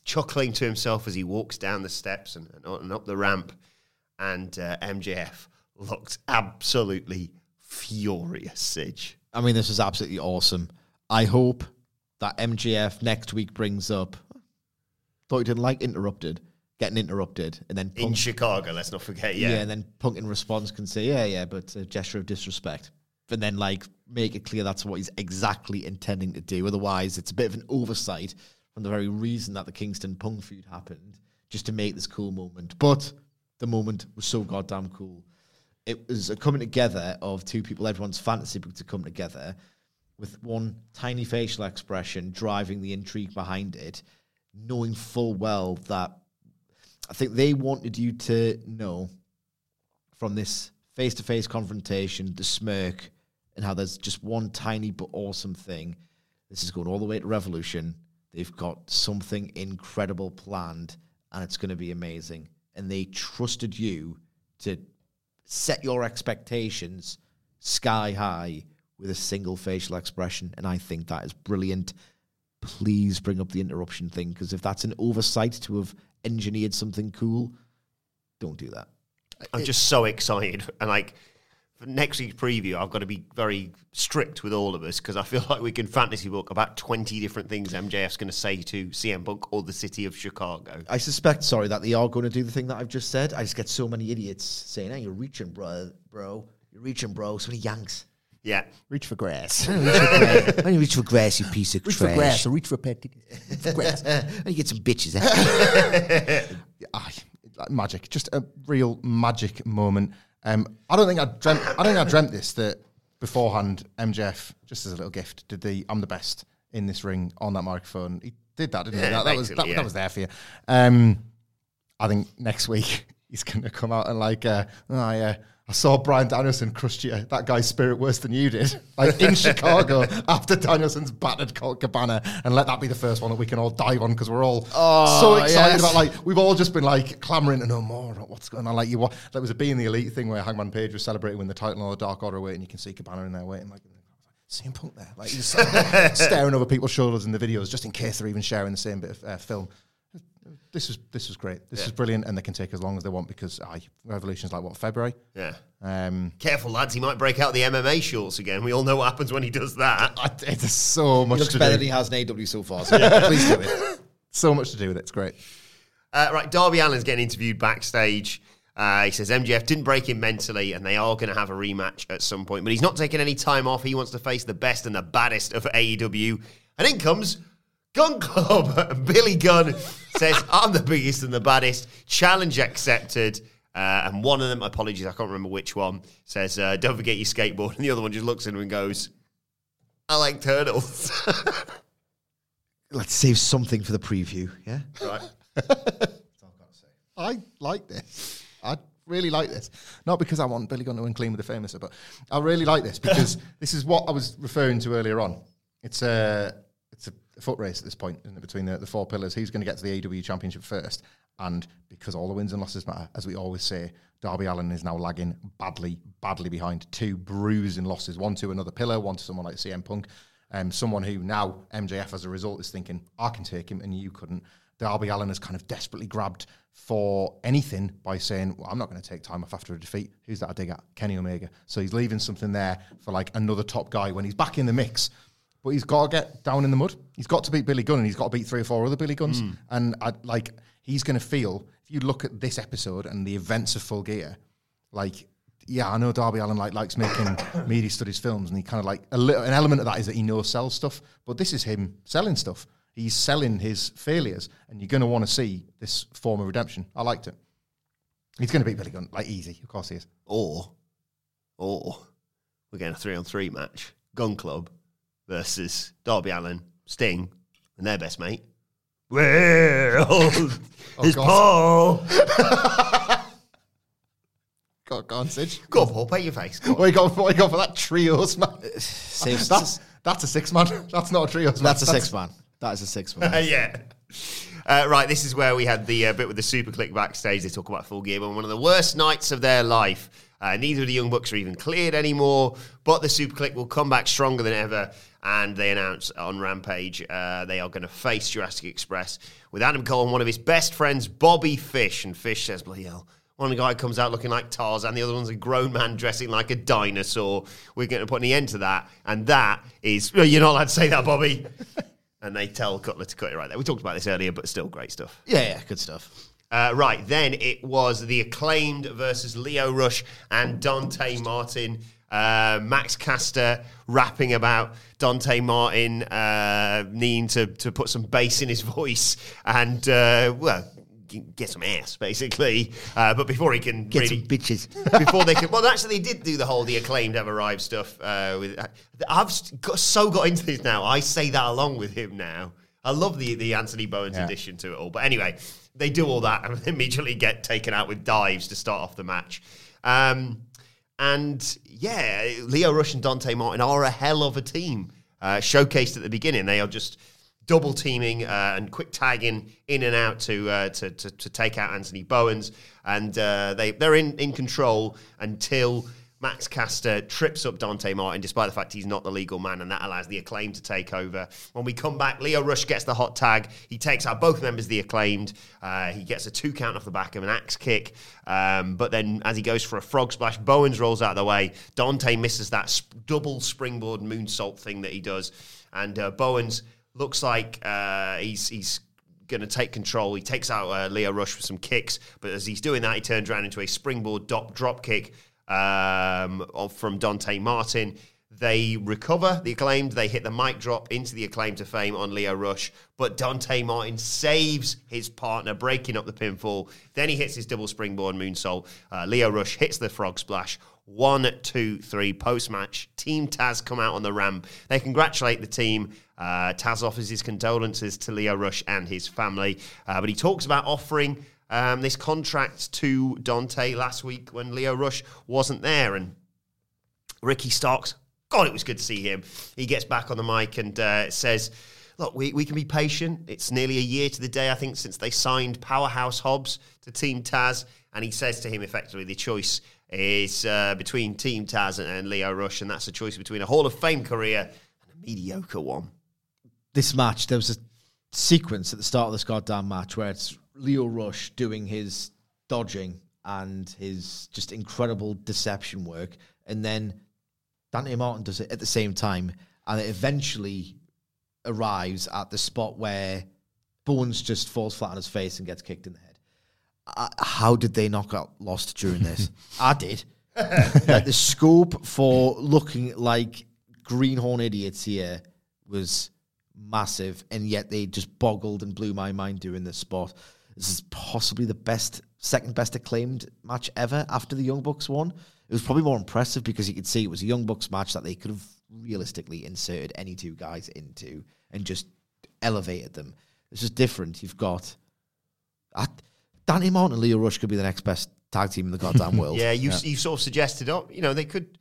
Chuckling to himself as he walks down the steps and, and, up the ramp. And uh, MJF looked absolutely furious. I mean, this is absolutely awesome. I hope that MJF next week brings up. Thought he didn't like interrupted, getting interrupted, and then In Chicago, let's not forget. yeah. Yeah. and then Punk in response can say, "Yeah, yeah," but a gesture of disrespect, and then like make it clear that's what he's exactly intending to do. Otherwise, it's a bit of an oversight from the very reason that the Kingston Punk feud happened, just to make this cool moment. But the moment was so goddamn cool. it was a coming together of two people everyone's fantasy book to come together with one tiny facial expression driving the intrigue behind it, knowing full well that I think they wanted you to know from this face to face confrontation, the smirk, and how there's just one tiny but awesome thing. This is going all the way to Revolution. They've got something incredible planned, and it's going to be amazing. And they trusted you to set your expectations sky high with a single facial expression. And I think that is brilliant. Please bring up the interruption thing because if that's an oversight to have engineered something cool, don't do that. I'm just so excited. And like for next week's preview, I've got to be very strict with all of us because I feel like we can fantasy book about 20 different things MJF's going to say to CM Punk or the city of Chicago. I suspect, sorry, that they are going to do the thing that I've just said. I just get so many idiots saying, hey, you're reaching, bro, bro. You're reaching, bro. So many yanks. Yeah. Reach for grass. Why don't you reach for grass, you piece of reach for grass or reach for a pet. Reach for grass. Why you get some bitches, eh? Aye, magic, just a real magic moment. Um, I don't think I dreamt. I don't think I dreamt this that beforehand. MJF, just as a little gift, did the "I'm the best in this ring" on that microphone. He did that, didn't he? That, that was that, that was there for you. Um, I think next week he's going to come out and like, uh, oh yeah, I saw Bryan Danielson crushed you, that guy's spirit worse than you did, like in Chicago after Danielson's battered Colt Cabana, and let that be the first one that we can all dive on because we're all so excited yes. about like we've all just been like clamoring to know more about what's going on. Like you, wa- that was a being the elite thing where Hangman Page was celebrating when the title on the Dark Order waiting, you can see Cabana in there waiting like. CM Punk there, like he's staring over people's shoulders in the videos, just in case they're even sharing the same bit of uh, film. This was this was great. This Yeah. is brilliant, and they can take as long as they want because aye, Revolution's like what February. Yeah. Um, Careful, lads. He might break out the MMA shorts again. We all know what happens when he does that. I, it's so much He looks to better do. than he has in AEW so far, so yeah, please do it. so much to do with it. It's great. Uh, right, Darby Allin's getting interviewed backstage. Uh, he says MJF didn't break him mentally, and they are going to have a rematch at some point. But he's not taking any time off. He wants to face the best and the baddest of AEW. And in comes Gunn Club. Billy Gunn says, "I'm the biggest and the baddest." Challenge accepted. Uh, and one of them, apologies, I can't remember which one, says, uh, "Don't forget your skateboard." And the other one just looks at him and goes, "I like turtles." Let's save something for the preview, yeah? right. I like this. I really like this. Not because I want Billy Gunn to win clean with the famous, but I really like this because this is what I was referring to earlier on. It's a it's a foot race at this point, between the, the four pillars. Who's going to get to the AEW Championship first? And because all the wins and losses matter, as we always say, Darby Allin is now lagging badly, badly behind. Two bruising losses, one to another pillar, one to someone like CM Punk. Um, someone who now MJF as a result is thinking, I can take him and you couldn't. Darby Allin has kind of desperately grabbed for anything by saying, well, I'm not going to take time off after a defeat. Who's that I dig at? Kenny Omega. So he's leaving something there for like another top guy when he's back in the mix. But he's got to get down in the mud. He's got to beat Billy Gunn and he's got to beat three or four other Billy Gunns. Mm. And I, like he's going to feel, if you look at this episode and the events of Full Gear, like yeah, I know Darby Allin like likes making media studies films, and he kind of like a little, an element of that is that he knows sells stuff. But this is him selling stuff. He's selling his failures, and you're going to want to see this form of redemption. I liked it. He's going to beat Billy Gunn like easy, of course he is. Or, or we're getting a three on three match. Gunn Club versus Darby Allin, Sting, and their best mate. Well, it's God. Paul. Go, go on, Sidge. Go on, Paul, paint your face. Go on. What you got? What you got for that trios man? Save, That's that's a six man. That's not a trios man. that's a six man. That is a six man. Uh, yeah. Uh, right, this is where we had the uh, bit with the SuperKliq backstage. They talk about Full Gear, but one of the worst nights of their life. Uh, neither of the Young Bucks are even cleared anymore, but the SuperKliq will come back stronger than ever. And they announce on Rampage uh, they are going to face Jurassic Express with Adam Cole and one of his best friends, Bobby Fish. And Fish says, bloody hell. One guy comes out looking like Tarzan, the other one's a grown man dressing like a dinosaur. We're going to put an end to that. And that is, you're not allowed to say that, Bobby. and they tell Cutler to cut it right there. We talked about this earlier, but still great stuff. Yeah, yeah, good stuff. Uh, right, then it was the acclaimed versus Lio Rush and Dante Martin. Uh, Max Caster rapping about Dante Martin uh, needing to, to put some bass in his voice and, uh, well, get some ass, basically. Uh, but before he can Get really, some bitches. before they can, well, actually, they did do the whole the acclaimed have arrived stuff. Uh, with I've got, so got into this now. I say that along with him now. I love the the Anthony Bowens Yeah. addition to it all. But anyway, they do all that and immediately get taken out with dives to start off the match. Um, and yeah, Lio Rush and Dante Martin are a hell of a team. Uh, showcased at the beginning, they are just double teaming uh, and quick tagging in and out to uh, to, to to take out Anthony Bowens, and uh, they they're in in control until. Max Caster trips up Dante Martin, despite the fact he's not the legal man, and that allows the acclaim to take over. When we come back, Lio Rush gets the hot tag. He takes out both members of the acclaimed. Uh, he gets a two count off the back of an axe kick. Um, but then, as he goes for a frog splash, Bowens rolls out of the way. Dante misses that sp- double springboard moonsault thing that he does. And uh, Bowens looks like uh, he's he's going to take control. He takes out uh, Lio Rush with some kicks, but as he's doing that, he turns around into a springboard drop kick um, from Dante Martin. They recover the acclaimed. They hit the mic drop into the acclaim to fame on Lio Rush, but Dante Martin saves his partner, breaking up the pinfall. Then he hits his double springboard moonsault. Uh, Lio Rush hits the frog splash. One, two, three. Post match, Team Taz come out on the ramp. They congratulate the team. Uh, Taz offers his condolences to Lio Rush and his family, uh, but he talks about offering um, this contract to Dante last week when Lio Rush wasn't there. And Ricky Starks, God, it was good to see him. He gets back on the mic and uh, says, Look, we, we can be patient. It's nearly a year to the day, I think, since they signed Powerhouse Hobbs to Team Taz. And he says to him effectively, the choice is uh, between Team Taz and, and Lio Rush. And that's a choice between a Hall of Fame career and a mediocre one. this match, there was a sequence at the start of this goddamn match where it's Lio Rush doing his dodging and his just incredible deception work, and then Dante Martin does it at the same time, and it eventually arrives at the spot where Bowens just falls flat on his face and gets kicked in the head. Uh, how did they not get lost during this? I did. like the scope for looking like greenhorn idiots here was massive, and yet they just boggled and blew my mind during this spot. This is possibly the best, second best acclaimed match ever after the Young Bucks won. It was probably more impressive because you could see it was a Young Bucks match that they could have realistically inserted any two guys into and just elevated them. This is different. You've got I, Danny Martin and Lio Rush could be the next best tag team in the goddamn world. Yeah, you you sort of suggested, oh, you know, they could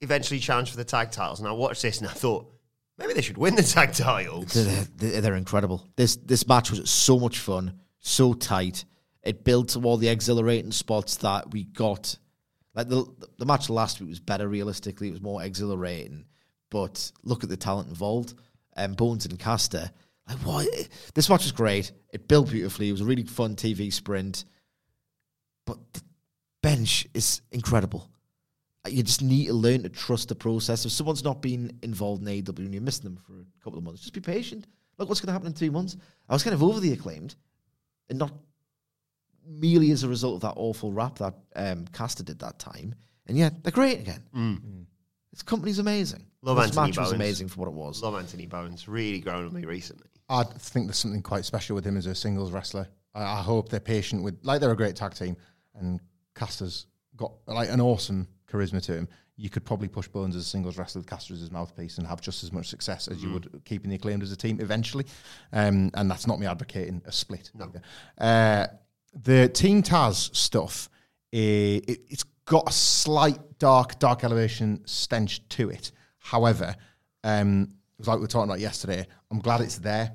eventually challenge for the tag titles. And I watched this and I thought maybe they should win the tag titles. They're, they're, they're incredible. This this match was so much fun, so tight. It built to all the exhilarating spots that we got. Like the the match last week was better realistically. It was more exhilarating, but look at the talent involved. Um, Bowens and Caster. Like what? This match was great. It built beautifully. It was a really fun TV sprint. But the bench is incredible. You just need to learn to trust the process. If someone's not been involved in AEW and you're missing them for a couple of months, just be patient. Look what's going to happen in two months. I was kind of over the acclaimed, and not merely as a result of that awful rap that um, Caster did that time. And yet they're great again. This company's amazing. Love this Anthony match was amazing for what it was. Love Anthony Bowens. Really grown on me recently. I think there's something quite special with him as a singles wrestler. I, I hope they're patient with, like, they're a great tag team, and Caster's got like an awesome charisma to him. You could probably push Bowens as a singles wrestler with as his mouthpiece and have just as much success as you would keeping the acclaimed as a team eventually. Um, and that's not me advocating a split. No. Uh, the Team Taz stuff, eh, it, it's got a slight dark, dark elevation stench to it. However, um, it was like we were talking about yesterday. I'm glad it's there.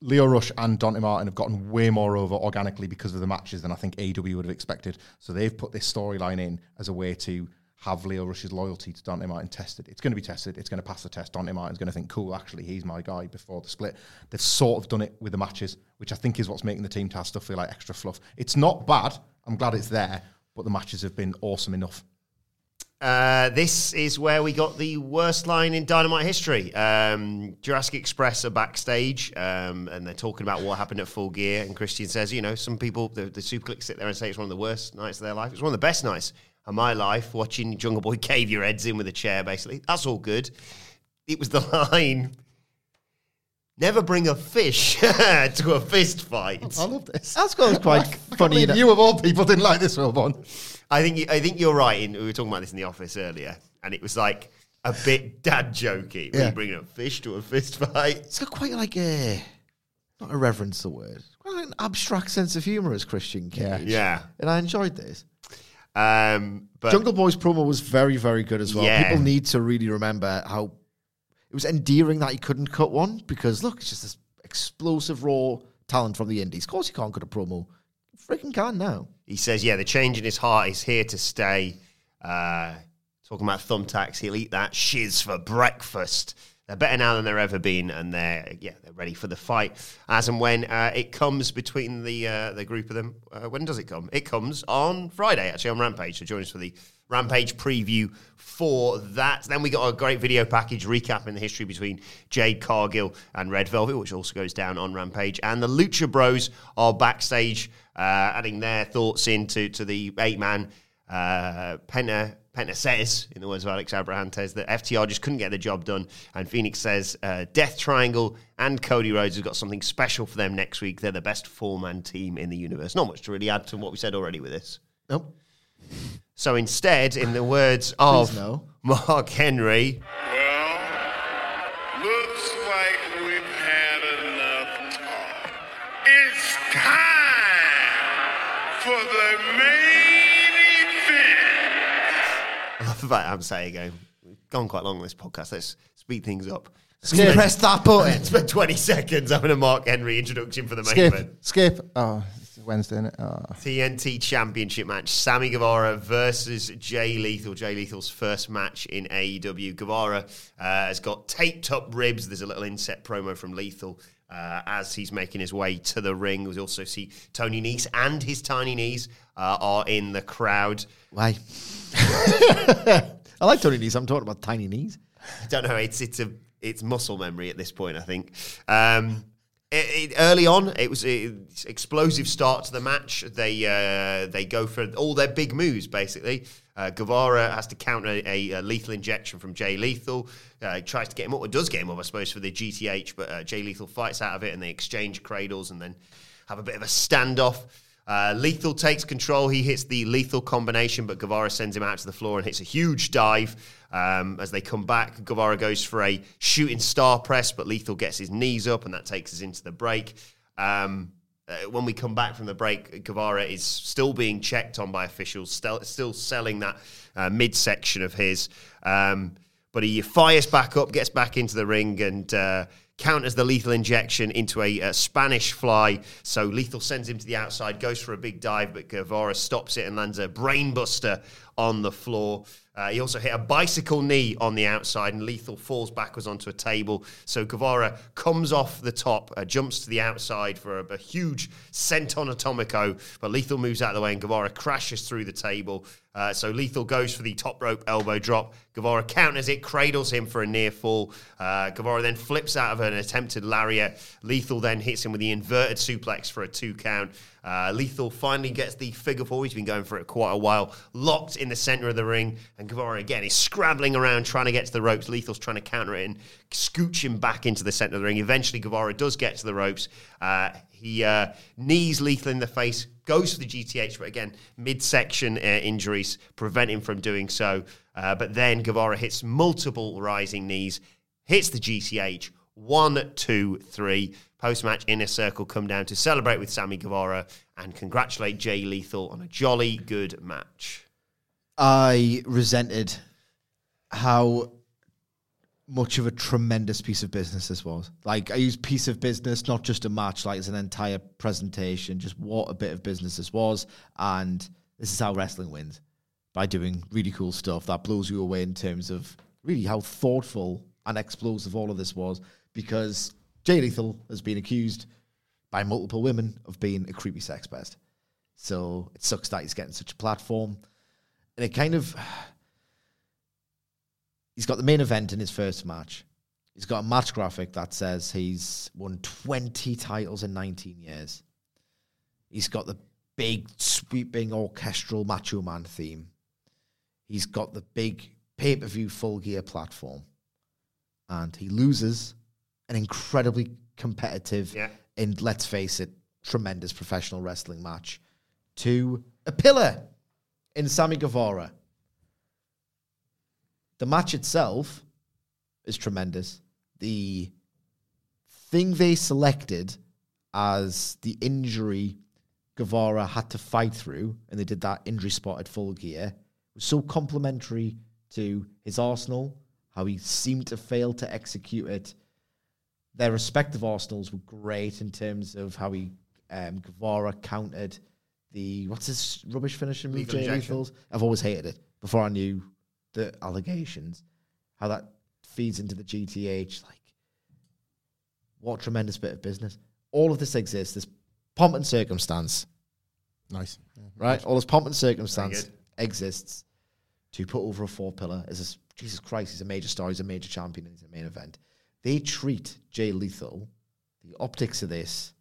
Lio Rush and Dante Martin have gotten way more over organically because of the matches than I think AEW would have expected. So they've put this storyline in as a way to have Lio Rush's loyalty to Dante Martin tested. It's going to be tested. It's going to pass the test. Dante Martin's going to think, cool, actually, he's my guy before the split. They've sort of done it with the matches, which I think is what's making the Team Taz stuff feel like extra fluff. It's not bad. I'm glad it's there, but the matches have been awesome enough. Uh, this is where we got the worst line in Dynamite history. Um, Jurassic Express are backstage, um, and they're talking about what happened at Full Gear. And Christian says, you know, some people, the, the SuperKliq sit there and say it's one of the worst nights of their life. It's one of the best nights of my life, watching Jungle Boy cave your heads in with a chair, basically. That's all good. It was the line Never bring a fish to a fist fight. I love this. That's quite quite I can't funny. believe that- you of all people didn't like this, Wilbourn. I think you, I think you're right. In, we were talking about this in the office earlier, and it was like a bit dad jokey. Yeah. Yeah. bringing a fish to a fist fight. It's got quite like a not a reverence the word. Quite like an abstract sense of humour as Christian Cage. Yeah. Yeah. And I enjoyed this. Um, but Jungle Boy's promo was very, very good as well. Yeah. People need to really remember how it was endearing that he couldn't cut one because look, it's just this explosive raw talent from the indies. Of course, he can't cut a promo. Freaking can now. he says, yeah, the change in his heart is here to stay. Uh, talking about thumbtacks, he'll eat that shiz for breakfast. They're better now than they've ever been, and they're yeah they're ready for the fight as and when uh, it comes between the uh, the group of them. Uh, when does it come? It comes on Friday, actually on Rampage. So join us for the Rampage preview for that. Then we got a great video package recapping the history between Jade Cargill and Red Velvet, which also goes down on Rampage. And the Lucha Bros are backstage, uh, adding their thoughts into to the eight man uh, Penta. Penta says, in the words of Alex Abrahantes, that FTR just couldn't get the job done. And Fenix says uh, Death Triangle and Cody Rhodes has got something special for them next week. They're the best four man team in the universe. Not much to really add to what we said already with this. Nope. So instead, in the words of no. Mark Henry, about I'm saying we've gone quite long on this podcast. Let's speed things up. Skip. Press that button. Spend 20 seconds I'm having a Mark Henry introduction for the main Skip. event. Skip. Oh, it's Wednesday, isn't it? Oh. TNT Championship match: Sammy Guevara versus Jay Lethal. Jay Lethal's first match in AEW. Guevara uh, has got taped up ribs. There's a little inset promo from Lethal uh, as he's making his way to the ring. We also see Tony Nese and his tiny knees uh, are in the crowd. Why? I like Tony Nese. I'm talking about tiny knees. I don't know. It's it's a it's muscle memory at this point. I think. Um, it, it, early on, it was an explosive start to the match. They uh, they go for all their big moves. Basically, uh, Guevara has to counter a, a lethal injection from Jay Lethal. Uh, tries to get him up, or does get him up, I suppose, for the GTH. But uh, Jay Lethal fights out of it, and they exchange cradles, and then have a bit of a standoff. Uh, lethal takes control. He hits the lethal combination, but Guevara sends him out to the floor and hits a huge dive. Um, as they come back, Guevara goes for a shooting star press, but Lethal gets his knees up, and that takes us into the break. Um, uh, when we come back from the break, Guevara is still being checked on by officials, still, still selling that uh, midsection of his. Um, but he fires back up, gets back into the ring, and uh, counters the lethal injection into a, uh Spanish fly. So Lethal sends him to the outside, goes for a big dive, but Guevara stops it and lands a brainbuster on the floor. Uh, he also hit a bicycle knee on the outside, and Lethal falls backwards onto a table. So Guevara comes off the top, uh, jumps to the outside for a, a huge senton atomico, but Lethal moves out of the way, and Guevara crashes through the table. Uh, so Lethal goes for the top rope elbow drop. Guevara counters it, cradles him for a near fall. Uh, Guevara then flips out of an attempted lariat. Lethal then hits him with the inverted suplex for a two count. Uh, Lethal finally gets the figure four. He's been going for it quite a while. Locked in the center of the ring. And Guevara again is scrabbling around trying to get to the ropes. Lethal's trying to counter it and scooch him back into the center of the ring. Eventually, Guevara does get to the ropes. Uh, he uh, knees Lethal in the face, goes for the GTH, but again, midsection uh, injuries prevent him from doing so. Uh, but then Guevara hits multiple rising knees, hits the GTH. One, two, three. Post match inner circle come down to celebrate with Sammy Guevara and congratulate Jay Lethal on a jolly good match. I resented how much of a tremendous piece of business this was. Like I use piece of business, not just a match, like it's an entire presentation, just what a bit of business this was. And this is how wrestling wins. By doing really cool stuff that blows you away in terms of really how thoughtful and explosive all of this was. Because Jay Lethal has been accused by multiple women of being a creepy sex pest. So it sucks that he's getting such a platform. And it kind of he's got the main event in his first match. He's got a match graphic that says he's won 20 titles in 19 years. He's got the big, sweeping orchestral Macho Man theme. He's got the big pay per view full gear platform. And he loses an incredibly competitive, Yeah. and let's face it, tremendous professional wrestling match, to a pillar in Sammy Guevara. The match itself is tremendous. The thing they selected as the injury Guevara had to fight through, and they did that injury spot at full gear, was so complementary to his Arsenal, how he seemed to fail to execute it. Their respective Arsenals were great in terms of how he um, Guevara countered the what's his rubbish finishing move, I've always hated it before I knew the allegations. How that feeds into the GTH, like what a tremendous bit of business. All of this exists. This pomp and circumstance, Nice. Mm-hmm. right? All this pomp and circumstance exists to put over a four pillar. As a, Jesus Christ, he's a major star. He's a major champion. He's a main event. They treat Jay Lethal. The optics of this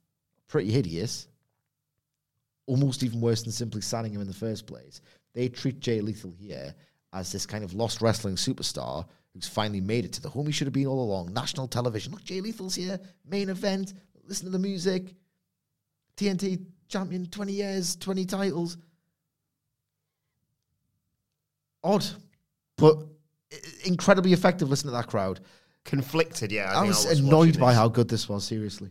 pretty hideous. Almost even worse than simply signing him in the first place. They treat Jay Lethal here as this kind of lost wrestling superstar who's finally made it to the home he should have been all along. National television. Look, Jay Lethal's here. Main event. Listen to the music. TNT champion, 20 years, 20 titles. Odd, but incredibly effective Listen to that crowd. Conflicted, yeah. I, think was, watching annoyed by this. how good this was, seriously.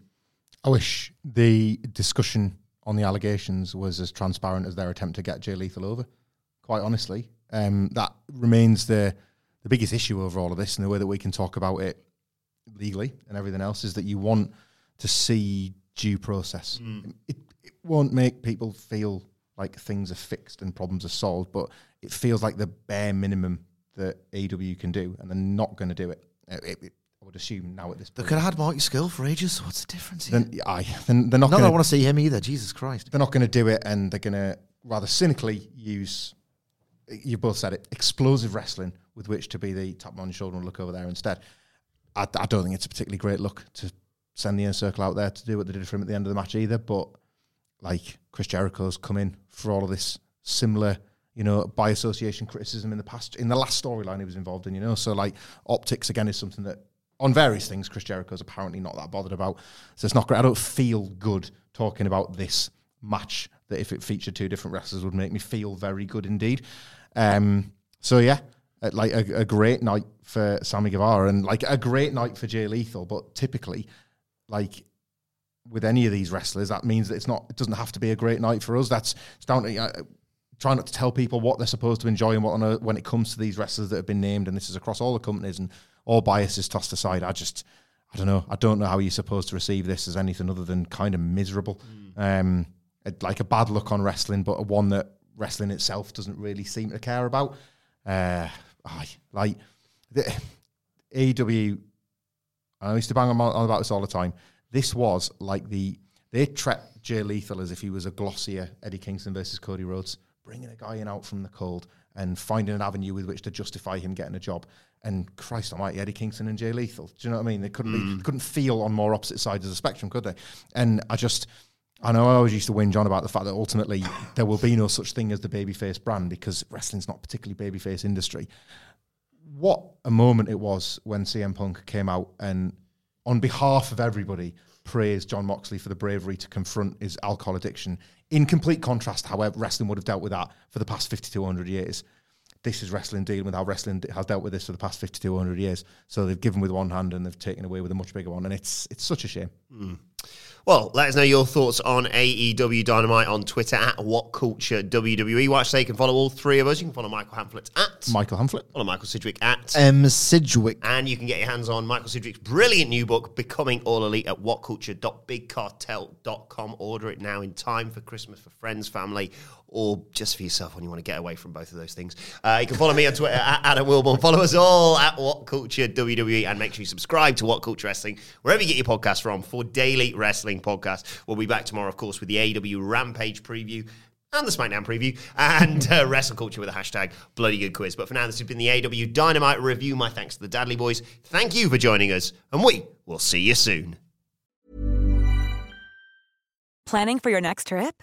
I wish the discussion on the allegations was as transparent as their attempt to get Jay Lethal over. Quite honestly, um, that remains the the biggest issue over all of this, and the way that we can talk about it legally and everything else is that you want to see due process. It, it won't make people feel like things are fixed and problems are solved, but it feels like the bare minimum that AEW can do, and they're not going to do it. Uh, it- it- I would assume now at this point. They could have had Marty Scurll for ages, so what's the difference here? Then, aye, then they're not Not going I to want to see him either, Jesus Christ. they're not going to do it and they're going to rather cynically use you both said it explosive wrestling with which to be the on the shoulder and look over there instead. I, I don't think it's a particularly great look to send the inner circle out there to do what they did for him at the end of the match either but like Chris Jericho's come in for all of this similar you know by association criticism in the past in the last storyline he was involved in you know? So like optics again is something that on various things Chris Jericho's apparently not that bothered about. So it's not great. I don't feel good talking about this match that if it featured two different wrestlers would make me feel very good indeed um so yeah uh, like a, a great night for Sammy Guevara and like a great night for Jay Lethal but typically like with any of these wrestlers, that means that it's not. It doesn't have to be a great night for us. That's it's down to uh, try not to tell people what they're supposed to enjoy and what on earth, when it comes to these wrestlers that have been named. And this is across all the companies and all biases tossed aside. I just, I don't know. I don't know how you're supposed to receive this as anything other than kind of miserable. Um, like a bad look on wrestling, but one that wrestling itself doesn't really seem to care about. Uh, aye, like the AEW I used to bang on, on about this all the time. This was like the they treat Jay Lethal as if he was a glossier Eddie Kingston versus Cody Rhodes, bringing a guy in out from the cold and finding an avenue with which to justify him getting a job. And Christ Almighty, Eddie Kingston and Jay Lethal. Do you know what I mean? They couldn't be, couldn't feel on more opposite sides of the spectrum, could they? And I just. I know I always used to whinge on about the fact that ultimately there will be no such thing as the babyface brand because wrestling's not particularly babyface industry what a moment it was when CM Punk came out and, on behalf of everybody, praised Jon Moxley for the bravery to confront his alcohol addiction. In complete contrast, however, wrestling would have dealt with that for the past 5,200 years. This is wrestling dealing with how wrestling has dealt with this for the past 5,200 years. So they've given with one hand and they've taken away with a much bigger one, and it's it's such a shame. Hmm. Well, let us know your thoughts on AEW Dynamite on Twitter at What Culture WWE. Watch so you can follow all three of us. You can follow Michael Hamflett at Michael Hamflett. follow Michael Sidgwick at M. Sidgwick. And you can get your hands on Michael Sidgwick's brilliant new book, Becoming All Elite, at whatculture.bigcartel.com. Order it now in time for Christmas for friends, family, or just for yourself when you want to get away from both of those things. Uh, you can follow me on Twitter at Adam Wilbourn. Follow us all at What Culture WWE, and make sure you subscribe to What Culture Wrestling wherever you get your podcast from for daily wrestling podcasts. We'll be back tomorrow, of course, with the AEW Rampage preview and the SmackDown preview and uh, Wrestle Culture with a hashtag Bloody Good Quiz. But for now, this has been the AEW Dynamite review. My thanks to the Dadley Boys. Thank you for joining us, and we will see you soon. Planning for your next trip?